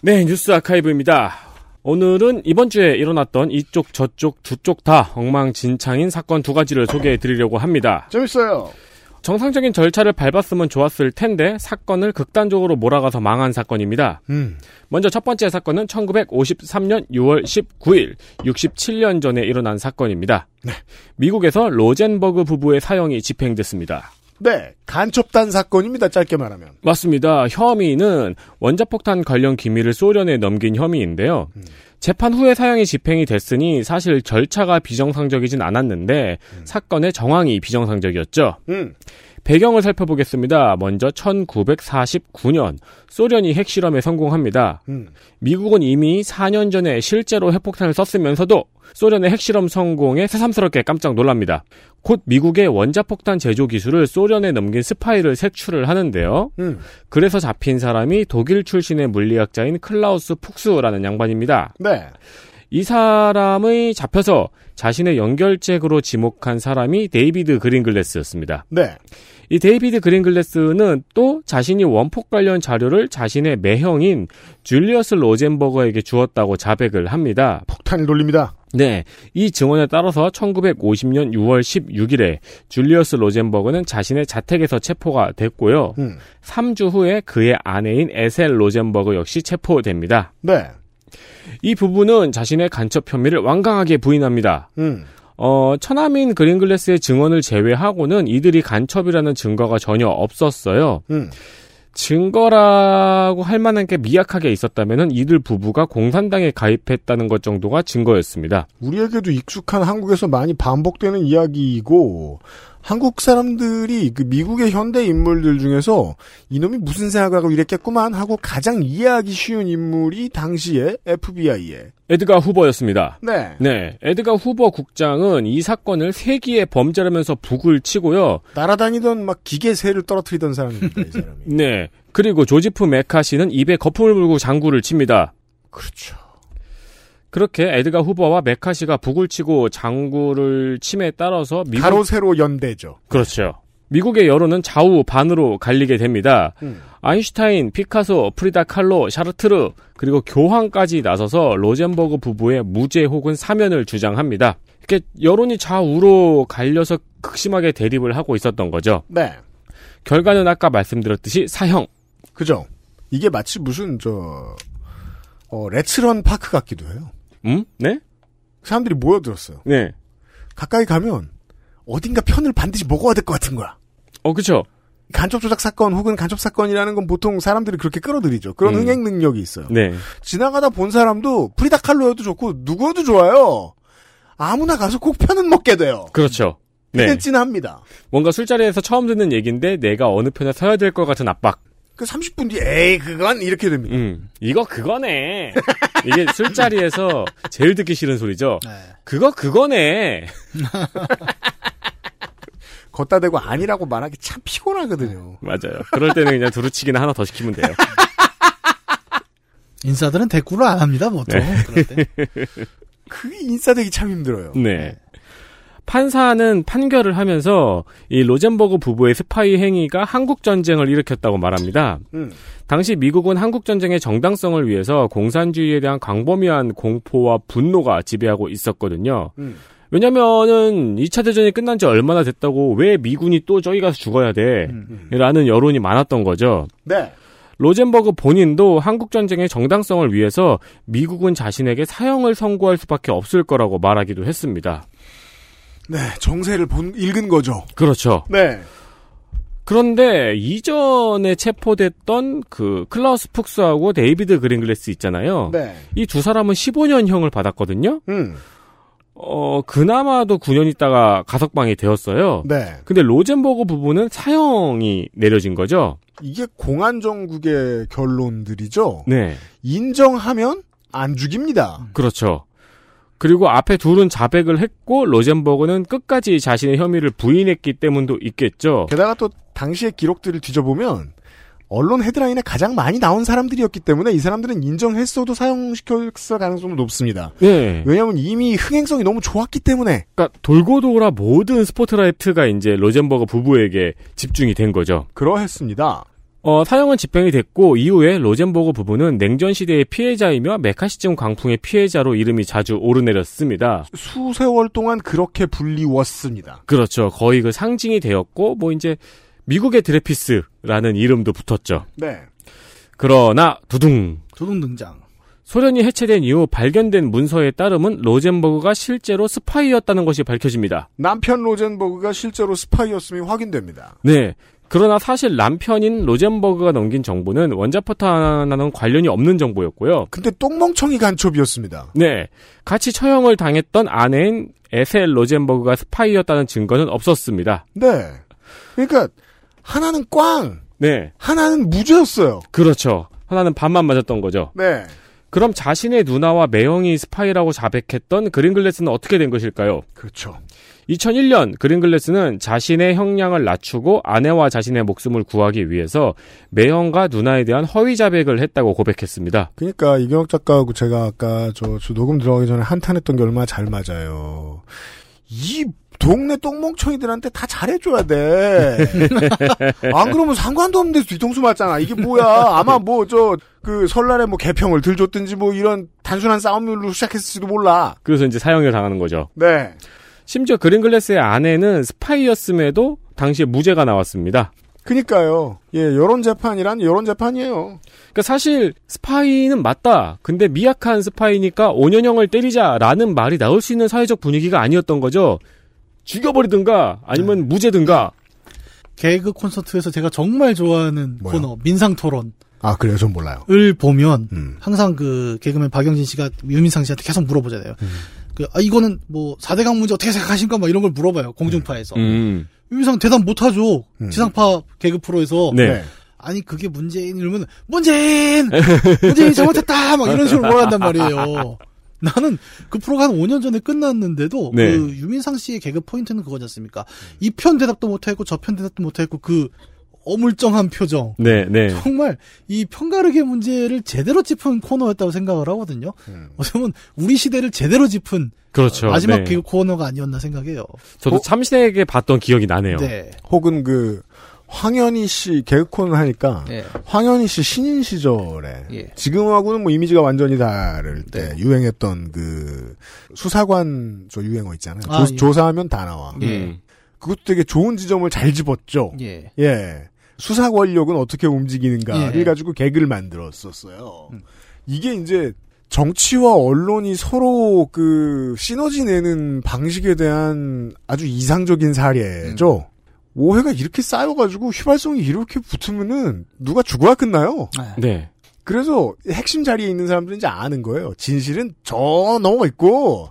네, 뉴스 아카이브입니다. 오늘은 이번 주에 일어났던 이쪽 저쪽 두 쪽 다 엉망진창인 사건 두 가지를 소개해 드리려고 합니다. 재밌어요. 정상적인 절차를 밟았으면 좋았을 텐데 사건을 극단적으로 몰아가서 망한 사건입니다. 음. 먼저 첫 번째 사건은 1953년 6월 19일, 67년 전에 일어난 사건입니다. 미국에서 로젠버그 부부의 사형이 집행됐습니다. 네. 간첩단 사건입니다. 짧게 말하면. 맞습니다. 혐의는 원자폭탄 관련 기밀을 소련에 넘긴 혐의인데요. 재판 후에 사형이 집행이 됐으니 사실 절차가 비정상적이진 않았는데 사건의 정황이 비정상적이었죠. 음. 배경을 살펴보겠습니다. 먼저 1949년 소련이 핵실험에 성공합니다. 음. 미국은 이미 4년 전에 실제로 핵폭탄을 썼으면서도 소련의 핵실험 성공에 새삼스럽게 깜짝 놀랍니다. 곧 미국의 원자폭탄 제조 기술을 소련에 넘긴 스파이를 색출을 하는데요. 음. 그래서 잡힌 사람이 독일 출신의 물리학자인 클라우스 푹스라는 양반입니다. 네. 이 사람이 잡혀서 자신의 연결책으로 지목한 사람이 데이비드 그린글래스였습니다. 네. 이 데이비드 그린글래스는 또 자신이 원폭 관련 자료를 자신의 매형인 줄리어스 로젠버그에게 주었다고 자백을 합니다. 폭탄을 돌립니다. 네. 이 증언에 따라서 1950년 6월 16일에 줄리어스 로젠버그는 자신의 자택에서 체포가 됐고요. 음. 3주 후에 그의 아내인 에셀 로젠버그 역시 체포됩니다. 네. 이 부부는 자신의 간첩 혐의를 완강하게 부인합니다. 음. 어, 처남인 그린글래스의 증언을 제외하고는 이들이 간첩이라는 증거가 전혀 없었어요. 음. 증거라고 할 만한 게 미약하게 있었다면 이들 부부가 공산당에 가입했다는 것 정도가 증거였습니다. 우리에게도 익숙한 한국에서 많이 반복되는 이야기이고 한국 사람들이 그 미국의 현대 인물들 중에서 이놈이 무슨 생각을 하고 이랬겠구만 하고 가장 이해하기 쉬운 인물이 당시에 FBI의 에드가 후버였습니다. 네. 네, 에드가 후버 국장은 이 사건을 세기의 범죄라면서 북을 치고요. 날아다니던 막 기계새를 떨어뜨리던 사람입니다. 이 사람이. 네, 그리고 조지프 매카시는 입에 거품을 물고 장구를 칩니다. 그렇죠. 그렇게 에드가 후버와 매카시가 북을 치고 장구를 침에 따라서 미국 가로 세로 연대죠. 그렇죠. 미국의 여론은 좌우 반으로 갈리게 됩니다. 음. 아인슈타인, 피카소, 프리다 칼로, 사르트르 그리고 교황까지 나서서 로젠버그 부부의 무죄 혹은 사면을 주장합니다. 이렇게 여론이 좌우로 갈려서 극심하게 대립을 하고 있었던 거죠. 네. 결과는 아까 말씀드렸듯이 사형. 그죠. 이게 마치 무슨 저 어, 레츠런 파크 같기도 해요. 음? 네? 사람들이 모여들었어요. 네. 가까이 가면 어딘가 편을 반드시 먹어야 될 것 같은 거야. 어, 그쵸. 간첩 조작 사건 혹은 간첩 사건이라는 건 보통 사람들이 그렇게 끌어들이죠. 그런 음. 흥행 능력이 있어요. 네. 지나가다 본 사람도 프리다 칼로여도 좋고 누구여도 좋아요. 아무나 가서 꼭 편은 먹게 돼요. 그렇죠. 네. 찐합니다. 뭔가 술자리에서 처음 듣는 얘기인데 내가 어느 편에 서야 될 것 같은 압박. 그 30분 뒤에 에이 그건 이렇게 됩니다. 음, 이거 그거네. 이게 술자리에서 제일 듣기 싫은 소리죠. 그거 그거네. [laughs] 걷다 대고 아니라고 말하기 참 피곤하거든요. 맞아요. 그럴 때는 그냥 두루치기나 하나 더 시키면 돼요. [laughs] 인싸들은 대꾸를 안 합니다, 보통. 네. 그럴 때. 그게 인싸되기 참 힘들어요. 네. 판사는 판결을 하면서 이 로젠버그 부부의 스파이 행위가 한국 전쟁을 일으켰다고 말합니다. 음. 당시 미국은 한국 전쟁의 정당성을 위해서 공산주의에 대한 광범위한 공포와 분노가 지배하고 있었거든요. 음. 왜냐면은 2차 대전이 끝난 지 얼마나 됐다고 왜 미군이 또 저기 가서 죽어야 돼? 라는 여론이 많았던 거죠. 네. 로젠버그 본인도 한국 전쟁의 정당성을 위해서 미국은 자신에게 사형을 선고할 수밖에 없을 거라고 말하기도 했습니다. 네, 정세를 본 읽은 거죠. 그렇죠. 네. 그런데 이전에 체포됐던 그 클라우스 푹스하고 데이비드 그린글래스 있잖아요. 네. 이 두 사람은 15년형을 받았거든요. 음. 어, 그나마도 9년 있다가 가석방이 되었어요. 네. 근데 로젠버그 부부는 사형이 내려진 거죠. 이게 공안 정국의 결론들이죠. 네. 인정하면 안 죽입니다. 그렇죠. 그리고 앞에 둘은 자백을 했고 로젠버그는 끝까지 자신의 혐의를 부인했기 때문도 있겠죠. 게다가 또 당시의 기록들을 뒤져보면 언론 헤드라인에 가장 많이 나온 사람들이었기 때문에 이 사람들은 인정했어도 사용시켰을 가능성이 높습니다. 네. 왜냐하면 이미 흥행성이 너무 좋았기 때문에. 그러니까 돌고 돌아 모든 스포트라이트가 이제 로젠버그 부부에게 집중이 된 거죠. 그러했습니다. 어, 사형은 집행이 됐고 이후에 로젠버그 부부는 냉전 시대의 피해자이며 메카시즘 광풍의 피해자로 이름이 자주 오르내렸습니다. 수세월 동안 그렇게 불리웠습니다. 그렇죠. 거의 그 상징이 되었고 뭐 이제 미국의 드레피스라는 이름도 붙었죠. 네. 그러나 두둥 두둥 등장. 소련이 해체된 이후 발견된 문서에 따르면 로젠버그가 실제로 스파이였다는 것이 밝혀집니다. 남편 로젠버그가 실제로 스파이였음이 확인됩니다. 네. 그러나 사실 남편인 로젠버그가 넘긴 정보는 원자폭탄과는 관련이 없는 정보였고요. 근데 똥멍청이 간첩이었습니다. 네. 같이 처형을 당했던 아내인 에셀 로젠버그가 스파이였다는 증거는 없었습니다. 네. 그러니까 하나는 꽝, 네. 하나는 무죄였어요. 그렇죠. 하나는 반만 맞았던 거죠. 네. 그럼 자신의 누나와 매형이 스파이라고 자백했던 그린글래스는 어떻게 된 것일까요? 그렇죠. 2001년 그린글래스는 자신의 형량을 낮추고 아내와 자신의 목숨을 구하기 위해서 매형과 누나에 대한 허위 자백을 했다고 고백했습니다. 그러니까 이경혁 작가하고 제가 아까 저, 저 녹음 들어가기 전에 한탄했던 게 얼마나 잘 맞아요. 이 동네 똥멍청이들한테 다 잘해줘야 돼. [laughs] 안 그러면 상관도 없는 데서 뒤통수 맞잖아. 이게 뭐야. 아마 뭐, 저, 그, 설날에 뭐 개평을 덜 줬든지 뭐 이런 단순한 싸움으로 시작했을지도 몰라. 그래서 이제 사형을 당하는 거죠. 네. 심지어 그린글래스의 아내는 스파이였음에도 당시에 무죄가 나왔습니다. 그니까요. 예, 여론 재판이란 여론 재판이에요. 그러니까 사실 스파이는 맞다. 근데 미약한 스파이니까 5년형을 때리자라는 말이 나올 수 있는 사회적 분위기가 아니었던 거죠. 죽여버리든가 아니면 무죄든가. 개그 콘서트에서 제가 정말 좋아하는 뭐요? 코너 민상 토론. 아, 그래요? 전 몰라요. 을 보면 음. 항상 그 개그맨 박영진 씨가 유민상 씨한테 계속 물어보잖아요. 음. 그, 아, 이거는 뭐 4대강 문제 어떻게 생각하십니까? 막 이런 걸 물어봐요. 공중파에서. 음. 유민상 대답 못하죠. 음. 지상파 개그 프로에서. 네. 아니 그게 문재인 이러면 문재인 문재인 잘못했다 막 이런 식으로 몰아간단 말이에요. [laughs] 나는 그 프로가 한 5년 전에 끝났는데도 네. 그 유민상 씨의 개그 포인트는 그거지 않습니까? 이 편 대답도 못했고 저 편 대답도 못했고 그 어물쩡한 표정. 네, 네. 정말 이 편가르기 문제를 제대로 짚은 코너였다고 생각을 하거든요. 어떻게 보면 우리 시대를 제대로 짚은 그렇죠. 마지막 네. 개그 코너가 아니었나 생각해요. 저도 참신하게 봤던 기억이 나네요. 네. 혹은 그, 황현희 씨 개그콘을 하니까 예. 황현희 씨 신인 시절에 예. 지금하고는 뭐 이미지가 완전히 다를 때 유행했던 그 수사관 저 유행어 있잖아요. 아, 조, 예. 조사하면 다 나와. 음. 그것도 되게 좋은 지점을 잘 집었죠. 예. 예. 수사 권력은 어떻게 움직이는가를 예. 가지고 개그를 만들었었어요. 이게 이제 정치와 언론이 서로 그 시너지 내는 방식에 대한 아주 이상적인 사례죠. 오해가 이렇게 쌓여가지고 휘발성이 이렇게 붙으면은 누가 죽어야 끝나요. 네. 그래서 핵심 자리에 있는 사람들은 이제 아는 거예요. 진실은 저 넘어 있고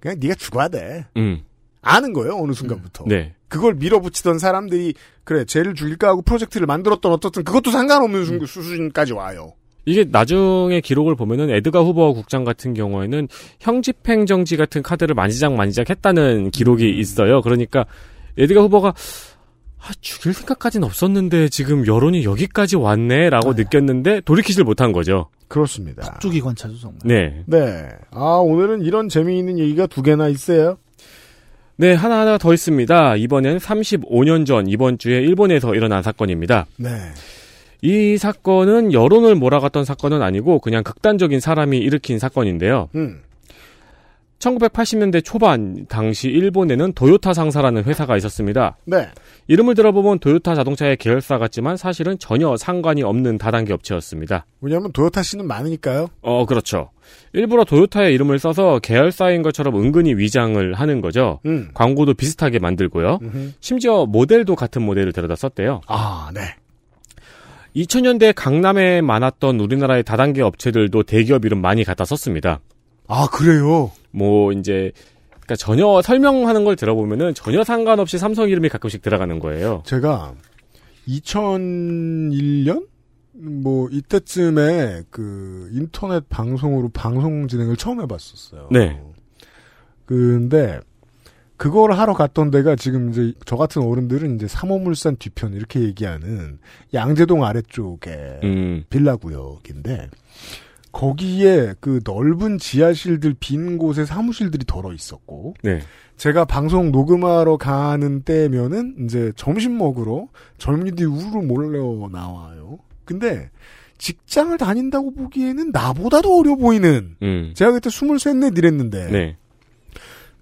그냥 네가 죽어야 돼. 음. 아는 거예요 어느 순간부터. 네. 그걸 밀어붙이던 사람들이 그래 쟤를 죽일까 하고 프로젝트를 만들었던 어떻든 그것도 상관없는 수- 수준까지 와요. 이게 나중에 기록을 보면은 에드가 후보 국장 같은 경우에는 형집행 정지 같은 카드를 만지작 만지작 했다는 기록이 있어요. 그러니까 에드가 후보가 아, 죽일 생각까지는 없었는데 지금 여론이 여기까지 왔네라고 느꼈는데 돌이키질 못한 거죠. 그렇습니다. 쪽이 관차죠 정말. 네. 네. 아 오늘은 이런 재미있는 얘기가 두 개나 있어요. 네, 하나하나 더 있습니다. 이번엔 35년 전 이번 주에 일본에서 일어난 사건입니다. 네. 이 사건은 여론을 몰아갔던 사건은 아니고 그냥 극단적인 사람이 일으킨 사건인데요. 음. 1980년대 초반 당시 일본에는 도요타 상사라는 회사가 있었습니다. 네. 이름을 들어보면 도요타 자동차의 계열사 같지만 사실은 전혀 상관이 없는 다단계 업체였습니다. 왜냐하면 도요타 씨는 많으니까요. 어, 그렇죠. 일부러 도요타의 이름을 써서 계열사인 것처럼 은근히 위장을 하는 거죠. 음. 광고도 비슷하게 만들고요. 음흠. 심지어 모델도 같은 모델을 데려다 썼대요. 아, 네. 2000년대 강남에 많았던 우리나라의 다단계 업체들도 대기업 이름 많이 갖다 썼습니다. 아 그래요. 뭐 이제 그러니까 전혀 설명하는 걸 들어보면은 전혀 상관없이 삼성 이름이 가끔씩 들어가는 거예요. 제가 2001년 뭐 이때쯤에 그 인터넷 방송으로 방송 진행을 처음 해봤었어요. 네. 근데 그걸 하러 갔던 데가 지금 이제 저 같은 어른들은 이제 삼호물산 뒤편 이렇게 얘기하는 양재동 아래쪽에 음. 빌라 구역인데 거기에 그 넓은 지하실들 빈 곳에 사무실들이 덜어 있었고 네. 제가 방송 녹음하러 가는 때면은 이제 점심 먹으러 젊은이들이 우르르 몰려 나와요. 근데 직장을 다닌다고 보기에는 나보다도 어려 보이는 음. 제가 그때 스물셋 넷 이랬는데 네.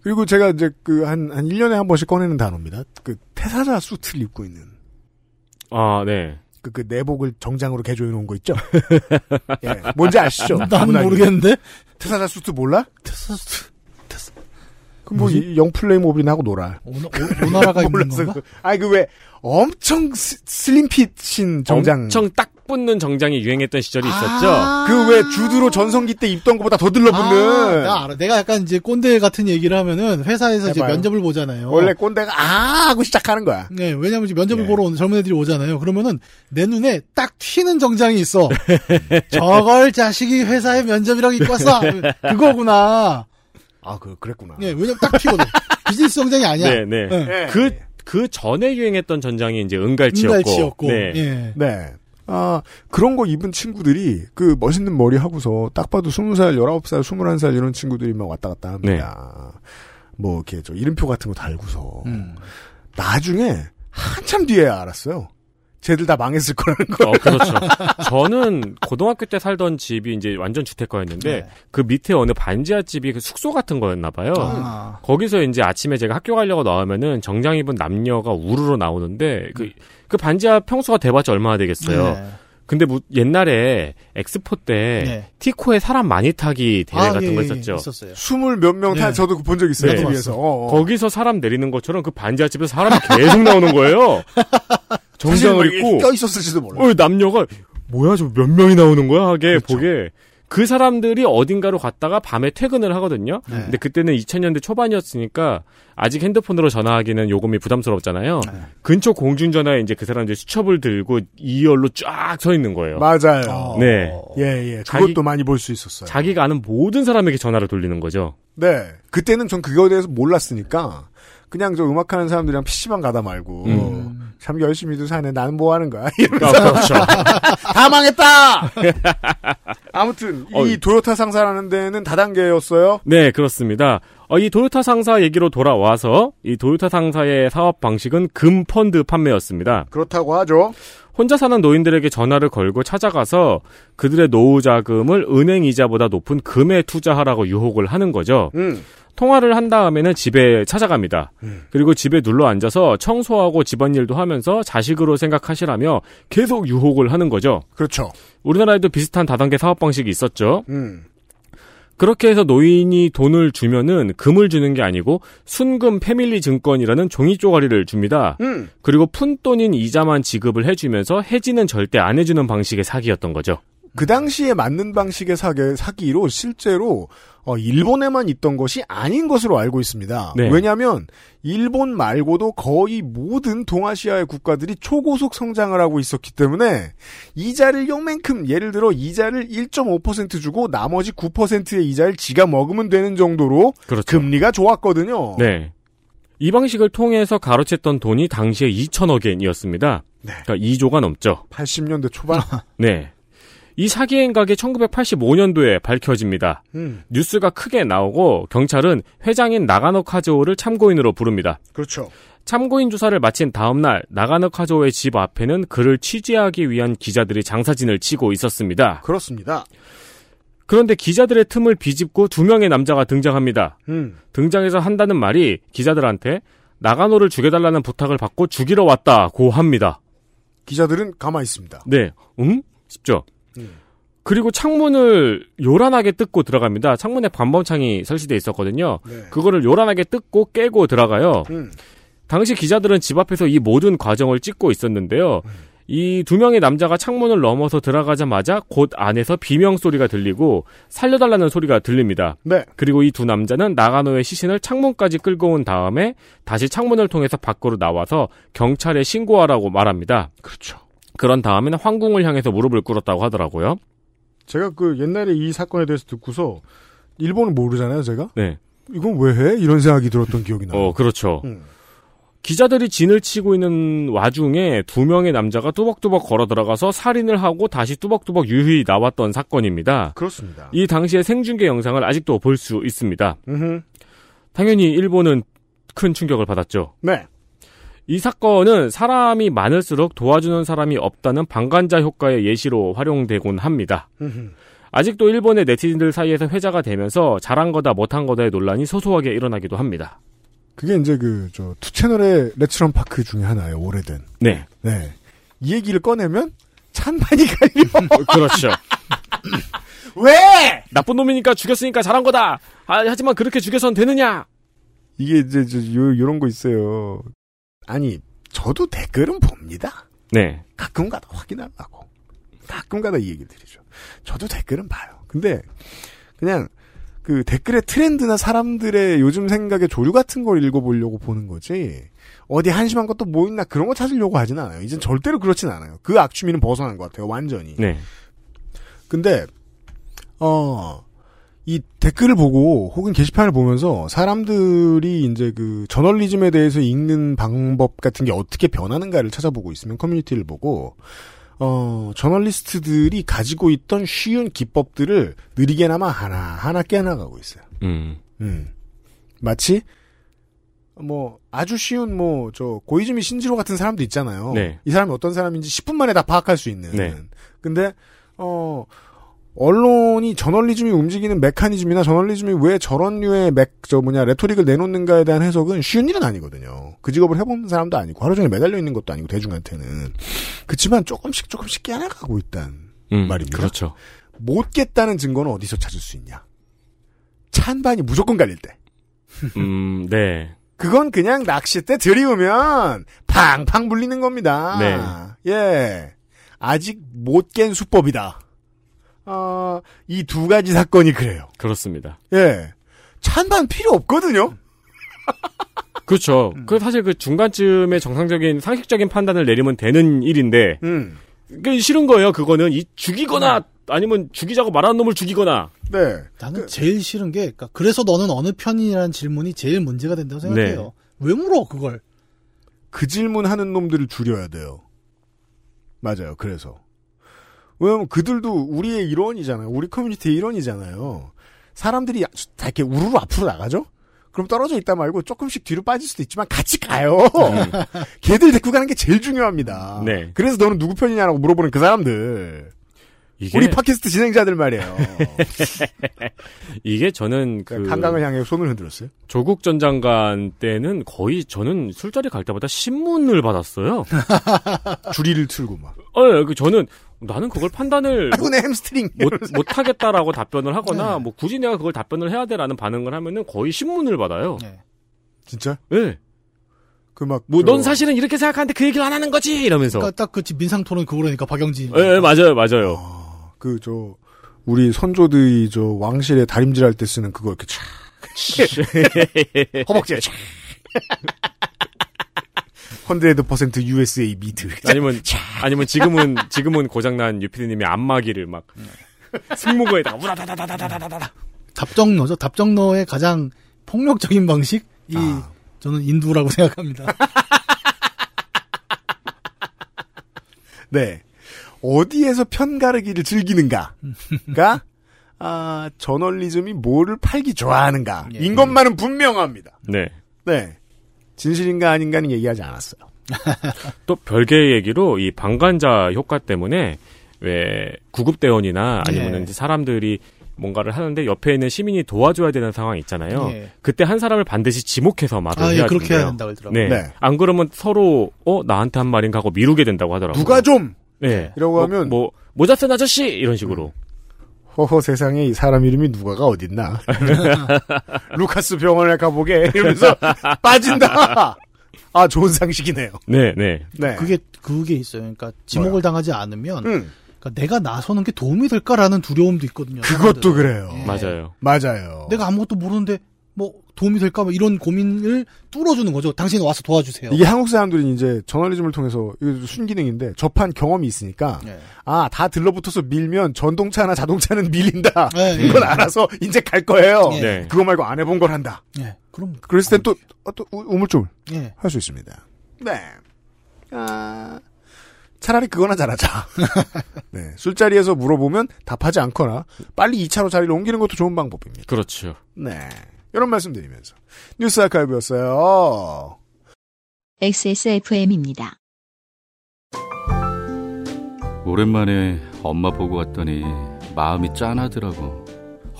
그리고 제가 이제 그 한 한 1년에 한 번씩 꺼내는 단어입니다. 그 퇴사자 수트를 입고 있는 아, 네. 그, 그 내복을 정장으로 개조해 놓은 거 있죠? [laughs] 예, 뭔지 아시죠? 난. 모르겠는데. 퇴사자 수트 몰라? 테스트 테스트. 그럼 뭐 이- 영플레이모빌하고 놀아. 오, 오나라가 [laughs] 입는 몰라서 건가? 그- 아니 그 왜 엄청 스, 슬림핏인 정장. 엄청 딱 붙는 정장이 유행했던 시절이 있었죠. 그왜 주드로 전성기 때 입던 것보다 더 들러붙는. 아, 나 알아. 내가 약간 이제 꼰대 같은 얘기를 하면은 회사에서 이제 해봐요. 면접을 보잖아요. 원래 꼰대가 아 하고 시작하는 거야. 네, 왜냐면 이제 면접을 예. 보러 온 젊은 애들이 오잖아요. 그러면은 내 눈에 딱 튀는 정장이 있어. [laughs] 저걸 자식이 회사에 면접이라고 입고 왔어. 그거구나. 아, 그 그랬구나. 네, 왜냐면 딱 튀거든. 비즈니스 정장이 아니야. 네, 네. 네. 그, 그 전에 유행했던 전장이 이제 은갈치였고. 은갈치였고. 네. 예. 네. 아, 그런 거 입은 친구들이 그 멋있는 머리 하고서 딱 봐도 20살, 19살, 21살 이런 친구들이 막 왔다 갔다 합니다. 뭐 이렇게 저 이름표 같은 거 달고서. 음. 나중에 한참 뒤에 알았어요. 쟤들 다 망했을 거라는 거. 어, 그렇죠. [laughs] 저는 고등학교 때 살던 집이 이제 완전 주택가였는데 네. 그 밑에 어느 반지하 집이 그 숙소 같은 거였나 봐요. 아. 거기서 이제 아침에 제가 학교 가려고 나오면은 정장 입은 남녀가 우르르 나오는데 그, 그 반지하 평수가 돼봤자 얼마나 되겠어요. 네. 근데 뭐 옛날에 엑스포 때 네. 티코에 사람 많이 타기 대회 아, 같은 예, 거 예, 있었죠. 있었어요. 스물 몇명다 네. 저도 본 적 있어요. 네. TV에서. 어, 어. 거기서 사람 내리는 것처럼 그 반지하 집에서 사람이 계속 나오는 거예요. [laughs] 정장을 입고 껴 있었을지도 몰라. 어, 남녀가 뭐야 저 몇 명이 나오는 거야 하게 보게 그 사람들이 어딘가로 갔다가 밤에 퇴근을 하거든요. 네. 근데 그때는 2000년대 초반이었으니까 아직 핸드폰으로 전화하기는 요금이 부담스럽잖아요. 네. 근처 공중전화에 이제 그 사람들이 수첩을 들고 2열로 쫙 서 있는 거예요. 맞아요. 어. 네. 예, 예. 자기- 그것도 많이 볼 수 있었어요. 자기가 아는 모든 사람에게 전화를 돌리는 거죠. 네. 그때는 전 그거에 대해서 몰랐으니까 그냥 저 음악하는 사람들이랑 PC방 가다 말고 음. 참 열심히도 사네. 나는 뭐 하는 거야? 아, 그렇죠. [laughs] 다 망했다. [laughs] 아무튼 이 어. 도요타 상사라는 데는 다단계였어요. 네, 그렇습니다. 어, 이 도요타 상사 얘기로 돌아와서 이 도요타 상사의 사업 방식은 금 펀드 판매였습니다. 그렇다고 하죠. 혼자 사는 노인들에게 전화를 걸고 찾아가서 그들의 노후 자금을 은행 이자보다 높은 금에 투자하라고 유혹을 하는 거죠. 음. 통화를 한 다음에는 집에 찾아갑니다. 그리고 집에 눌러 앉아서 청소하고 집안일도 하면서 자식으로 생각하시라며 계속 유혹을 하는 거죠. 그렇죠. 우리나라에도 비슷한 다단계 사업 방식이 있었죠. 음. 그렇게 해서 노인이 돈을 주면은 금을 주는 게 아니고 순금 패밀리 증권이라는 종이 쪼가리를 줍니다. 음. 그리고 푼돈인 이자만 지급을 해주면서 해지는 절대 안 해주는 방식의 사기였던 거죠. 그 당시에 맞는 방식의 사기, 사기로 실제로 어, 일본에만 있던 것이 아닌 것으로 알고 있습니다. 네. 왜냐하면 일본 말고도 거의 모든 동아시아의 국가들이 초고속 성장을 하고 있었기 때문에 이자를 요만큼 예를 들어 이자를 1.5% 주고 나머지 9%의 이자를 지가 먹으면 되는 정도로 그렇죠. 금리가 좋았거든요. 네. 이 방식을 통해서 가로챘던 돈이 당시에 2천억 엔이었습니다. 네. 그러니까 2조가 넘죠. 80년대 초반. [laughs] 네. 이 사기 행각이 1985년도에 밝혀집니다. 음, 뉴스가 크게 나오고 경찰은 회장인 나가노 카즈오를 참고인으로 부릅니다. 그렇죠. 참고인 조사를 마친 다음 날 나가노 카즈오의 집 앞에는 그를 취재하기 위한 기자들이 장사진을 치고 있었습니다. 그렇습니다. 그런데 기자들의 틈을 비집고 두 명의 남자가 등장합니다. 음, 등장해서 한다는 말이 기자들한테 나가노를 죽여달라는 부탁을 받고 죽이러 왔다고 합니다. 기자들은 가만히 있습니다. 네, 응? 싶죠. 음. 그리고 창문을 요란하게 뜯고 들어갑니다. 창문에 반범창이 설치돼 있었거든요. 네. 그거를 요란하게 뜯고 깨고 들어가요. 음, 당시 기자들은 집 앞에서 이 모든 과정을 찍고 있었는데요. 이두 명의 남자가 창문을 넘어서 들어가자마자 곧 안에서 비명 소리가 들리고 살려달라는 소리가 들립니다. 네. 그리고 이 두 남자는 나가노의 시신을 창문까지 끌고 온 다음에 다시 창문을 통해서 밖으로 나와서 경찰에 신고하라고 말합니다. 그렇죠. 그런 다음에는 황궁을 향해서 무릎을 꿇었다고 하더라고요. 제가 그 옛날에 이 사건에 대해서 듣고서 일본을 모르잖아요, 제가. 네. 이건 왜 해? 이런 생각이 들었던 기억이 나요. 어, 그렇죠. 음. 기자들이 진을 치고 있는 와중에 두 명의 남자가 뚜벅뚜벅 걸어 들어가서 살인을 하고 다시 뚜벅뚜벅 유유히 나왔던 사건입니다. 그렇습니다. 이 당시의 생중계 영상을 아직도 볼 수 있습니다. 음흠. 당연히 일본은 큰 충격을 받았죠. 네. 이 사건은 사람이 많을수록 도와주는 사람이 없다는 방관자 효과의 예시로 활용되곤 합니다. 아직도 일본의 네티즌들 사이에서 회자가 되면서 잘한 거다 못한 거다의 논란이 소소하게 일어나기도 합니다. 그게 이제 그, 저, 투 채널의 Let's Run Park 중에 하나예요, 오래된. 네. 네. 이 얘기를 꺼내면 찬반이 갈려. [laughs] 그렇죠. [laughs] 왜? 나쁜 놈이니까 죽였으니까 잘한 거다. 아, 하지만 그렇게 죽여선 되느냐? 이게 이제, 저, 요, 요런 거 있어요. 아니, 저도 댓글은 봅니다. 네. 가끔 가다 확인하려고. 가끔 가다 이 얘기 드리죠. 저도 댓글은 봐요. 근데, 그냥, 그 댓글의 트렌드나 사람들의 요즘 생각의 조류 같은 걸 읽어보려고 보는 거지. 어디 한심한 것도 뭐 있나 그런 거 찾으려고 하진 않아요. 이젠 절대로 그렇진 않아요. 그 악취미는 벗어난 것 같아요. 완전히. 네. 근데 어. 이 댓글을 보고 혹은 게시판을 보면서 사람들이 이제 그 저널리즘에 대해서 읽는 방법 같은 게 어떻게 변하는가를 찾아보고 있으면 커뮤니티를 보고 어 저널리스트들이 가지고 있던 쉬운 기법들을 느리게나마 하나 하나 깨나가고 있어요. 음. 음. 마치 뭐 아주 쉬운 뭐 저 고이즈미 신지로 같은 사람도 있잖아요. 네. 이 사람이 어떤 사람인지 10분 만에 다 파악할 수 있는. 네. 근데 어 언론이 저널리즘이 움직이는 메커니즘이나 저널리즘이 왜 저런 류의 맥, 저 뭐냐, 레토릭을 내놓는가에 대한 해석은 쉬운 일은 아니거든요. 그 직업을 해본 사람도 아니고, 하루 종일 매달려 있는 것도 아니고, 대중한테는. 그치만 조금씩 조금씩 깨나가고 있다는 음, 말입니다. 그렇죠. 못 깼다는 증거는 어디서 찾을 수 있냐? 찬반이 무조건 갈릴 때. 음, 네. 그건 그냥 낚싯대 들이우면 팡팡 물리는 겁니다. 네. 예. 아직 못 깬 수법이다. 아, 이 두 가지 사건이 그래요. 그렇습니다. 예. 찬반 필요 없거든요? [laughs] 그렇죠. 음. 그 사실 그 중간쯤에 정상적인 상식적인 판단을 내리면 되는 일인데 음. 그 싫은 거예요. 그거는 이 죽이거나 아니면 죽이자고 말하는 놈을 죽이거나. 네. 나는 제일 싫은 게, 그러니까 그래서 너는 어느 편이라는 질문이 제일 문제가 된다고 생각해요. 왜 물어, 그걸? 그 질문 하는 놈들을 줄여야 돼요. 맞아요. 그래서. 왜냐면 그들도 우리의 일원이잖아요. 우리 커뮤니티의 일원이잖아요. 사람들이 다 이렇게 우르르 앞으로 나가죠? 그럼 떨어져 있다 말고 조금씩 뒤로 빠질 수도 있지만 같이 가요. 걔들 데리고 가는 게 제일 중요합니다. 네. 그래서 너는 누구 편이냐라고 물어보는 그 사람들. 이게 우리 팟캐스트 진행자들 말이에요. [laughs] 이게 저는 그 한강을 향해 손을 흔들었어요. 조국 전 장관 때는 거의 저는 술자리 갈 때마다 신문을 받았어요. [laughs] 주리를 틀고 막. 어, 그 저는 나는 그걸 판단을 아이고, 내 [laughs] 햄스트링. 못, 못 하겠다라고 답변을 하거나 네. 뭐 굳이 내가 그걸 답변을 해야 돼라는 반응을 하면은 거의 신문을 받아요. 네. 진짜? 네. 그 막. 뭐 사실은 이렇게 생각하는데 그 얘기를 안 하는 거지 이러면서. 그러니까 딱 그치 민상 토론 그거라니까 박영진. 예, 예, 맞아요, 맞아요. 그, 저, 우리 선조들이 저 왕실에 다림질 할 때 쓰는 그거 이렇게 촥. [laughs] 허벅지에 촥. [laughs] 100% USA 미드. 아니면 [laughs] 아니면 지금은 지금은 고장난 유피디님이 안마기를 막 승모거에다가 우다다다다다다다다. 답정너죠. 답정너의 가장 폭력적인 방식 이 아. 저는 인두라고 [laughs] 생각합니다. 네. 어디에서 편가르기를 즐기는가가 아, 저널리즘이 뭐를 팔기 좋아하는가. 예. 인 것만은 분명합니다. 네. 네. 진실인가 아닌가는 얘기하지 않았어요. [laughs] 또 별개의 얘기로 이 방관자 효과 때문에 왜 구급대원이나 아니면 예. 은 사람들이 뭔가를 하는데 옆에 있는 시민이 도와줘야 되는 상황 있잖아요. 예. 그때 한 사람을 반드시 지목해서 말을 아, 예, 해야 그렇게 된대요. 해야 된다 그러더라고요. 네. 네. 안 그러면 서로 어 나한테 한 말인가 하고 미루게 된다고 하더라고요. 누가 좀! 네. 이라고 뭐, 하면- 뭐 모자 쓴 아저씨 이런 식으로. 허허 세상에 이 사람 이름이 누가가 어딨나. [laughs] 루카스 병원에 가보게. 이러면서 [laughs] 빠진다! 아, 좋은 상식이네요. 네, 네. 네. 그게 그게 있어요. 그러니까 지목을 당하지 않으면 음, 그러니까 내가 나서는 게 도움이 될까라는 두려움도 있거든요. 그것도 사람들은. 그래요. 예. 맞아요. 맞아요. 내가 아무것도 모르는데 뭐 도움이 될까 뭐 이런 고민을 뚫어주는 거죠. 당신 와서 도와주세요. 이게 한국 사람들이 이제 저널리즘을 통해서 순기능인데 접한 경험이 있으니까 예. 아다 들러붙어서 밀면 전동차나 자동차는 밀린다. 예, 예. 이건 알아서 이제 갈 거예요. 예. 네. 그거 말고 안 해본 걸 한다. 예. 그럼 그랬을 땐또 어, 또 우- 우물쭈물 예. 할수 있습니다. 네. 아, 차라리 그거나 잘하자. [laughs] 네. 술자리에서 물어보면 답하지 않거나 빨리 2차로 자리를 옮기는 것도 좋은 방법입니다. 그렇죠. 네. 이런 말씀 드리면서 뉴스 아카이브였어요. XSFM입니다. 오랜만에 엄마 보고 왔더니 마음이 짠하더라고.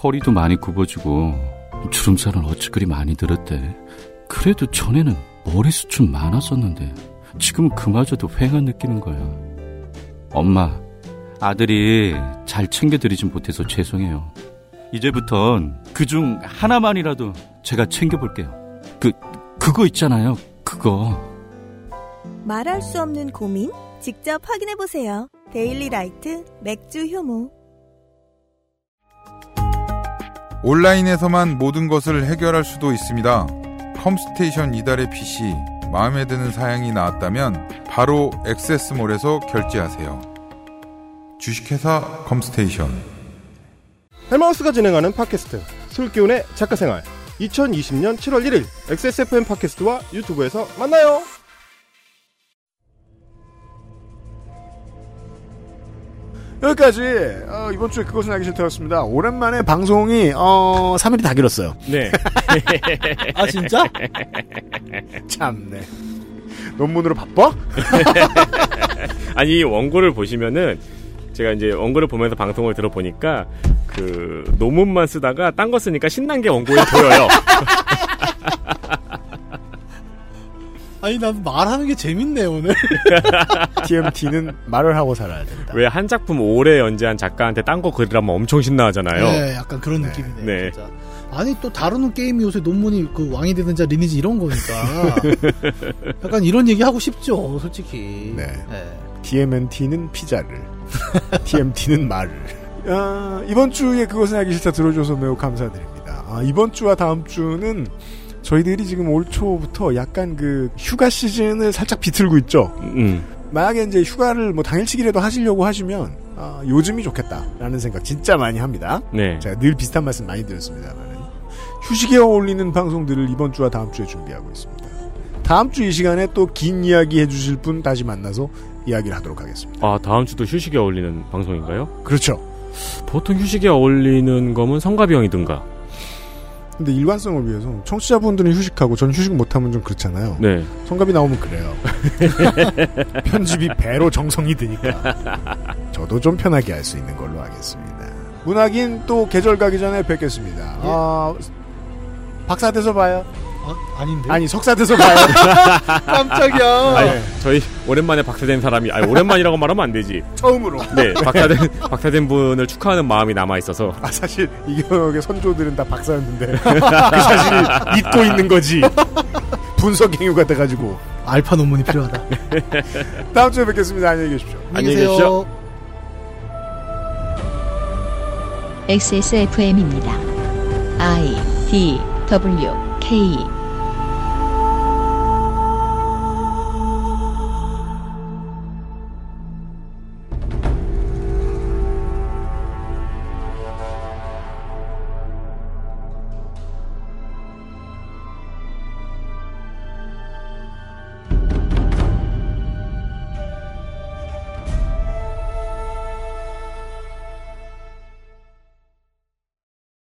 허리도 많이 굽어지고 주름살은 어찌 그리 많이 들었대. 그래도 전에는 머리숱 좀 많았었는데 지금은 그마저도 휑한 느끼는 거야. 엄마, 아들이 잘 챙겨드리진 못해서 죄송해요. 이제부턴 그중 하나만이라도 제가 챙겨볼게요. 그, 그거 있잖아요. 그거. 말할 수 없는 고민? 직접 확인해보세요. 데일리 라이트 맥주 효모. 온라인에서만 모든 것을 해결할 수도 있습니다. 컴스테이션 이달의 PC 마음에 드는 사양이 나왔다면 바로 액세스몰에서 결제하세요. 주식회사 컴스테이션 헬마우스가 진행하는 팟캐스트 술기운의 작가생활 2020년 7월 1일 XSFM 팟캐스트와 유튜브에서 만나요. 여기까지 어, 이번 주에 그것은 알기 싫다였습니다. 오랜만에 방송이 어, 3일이 다 길었어요. 네. [laughs] 아 진짜? 참네. 논문으로 바빠? [laughs] 아니 이 원고를 보시면은 제가 이제 원고를 보면서 방송을 들어보니까 그 논문만 쓰다가 딴 거 쓰니까 신난 게 원고에 보여요. [laughs] 아니 난 말하는 게 재밌네 오늘. [laughs] TMT는 말을 하고 살아야 된다. 왜 한 작품 오래 연재한 작가한테 딴 거 그리라면 엄청 신나하잖아요. 네, 약간 그런 느낌이네. 네. 진짜. 아니 또 다루는 게임이 요새 논문이 그 왕이 되는 자 리니지 이런 거니까 [laughs] 약간 이런 얘기 하고 싶죠, 솔직히. 네. TMNT는 피자를, [laughs] TMT는 말을. 아, 이번 주에 그것은 알기 싫다 들어줘서 매우 감사드립니다. 아, 이번 주와 다음 주는 저희들이 지금 올 초부터 약간 그 휴가 시즌을 살짝 비틀고 있죠. 음. 만약에 이제 휴가를 뭐 당일치기라도 하시려고 하시면 아, 요즘이 좋겠다라는 생각 진짜 많이 합니다. 네. 제가 늘 비슷한 말씀 많이 드렸습니다만 휴식에 어울리는 방송들을 이번 주와 다음 주에 준비하고 있습니다. 다음 주 이 시간에 또 긴 이야기 해주실 분 다시 만나서 이야기를 하도록 하겠습니다. 아 다음 주도 휴식에 어울리는 방송인가요? 그렇죠. 보통 휴식에 어울리는 거면 성가병이든가. 근데 일관성을 위해서 청취자분들은 휴식하고 전 휴식 못하면 좀 그렇잖아요. 네. 성갑이 나오면 그래요. [laughs] 편집이 배로 정성이 드니까. 저도 좀 편하게 할 수 있는 걸로 하겠습니다. 문학인 또 계절 가기 전에 뵙겠습니다. 아, 박사 돼서 봐요. 아닌데? 아니 석사 돼서 봐요. [laughs] 깜짝이야. 아니, 저희 오랜만에 박사된 사람이 아니 오랜만이라고 말하면 안 되지. 처음으로. 네, 박사된 박사된 분을 축하하는 마음이 남아 있어서. 아 사실 이경혁의 선조들은 다 박사였는데 [laughs] 그 사실을 잊고 있는 거지. [laughs] 분석 행위가 돼가지고 알파 논문이 필요하다. 다음 주에 뵙겠습니다. 안녕히 계십시오. 안녕히 계십시오. XSFM입니다. I D W K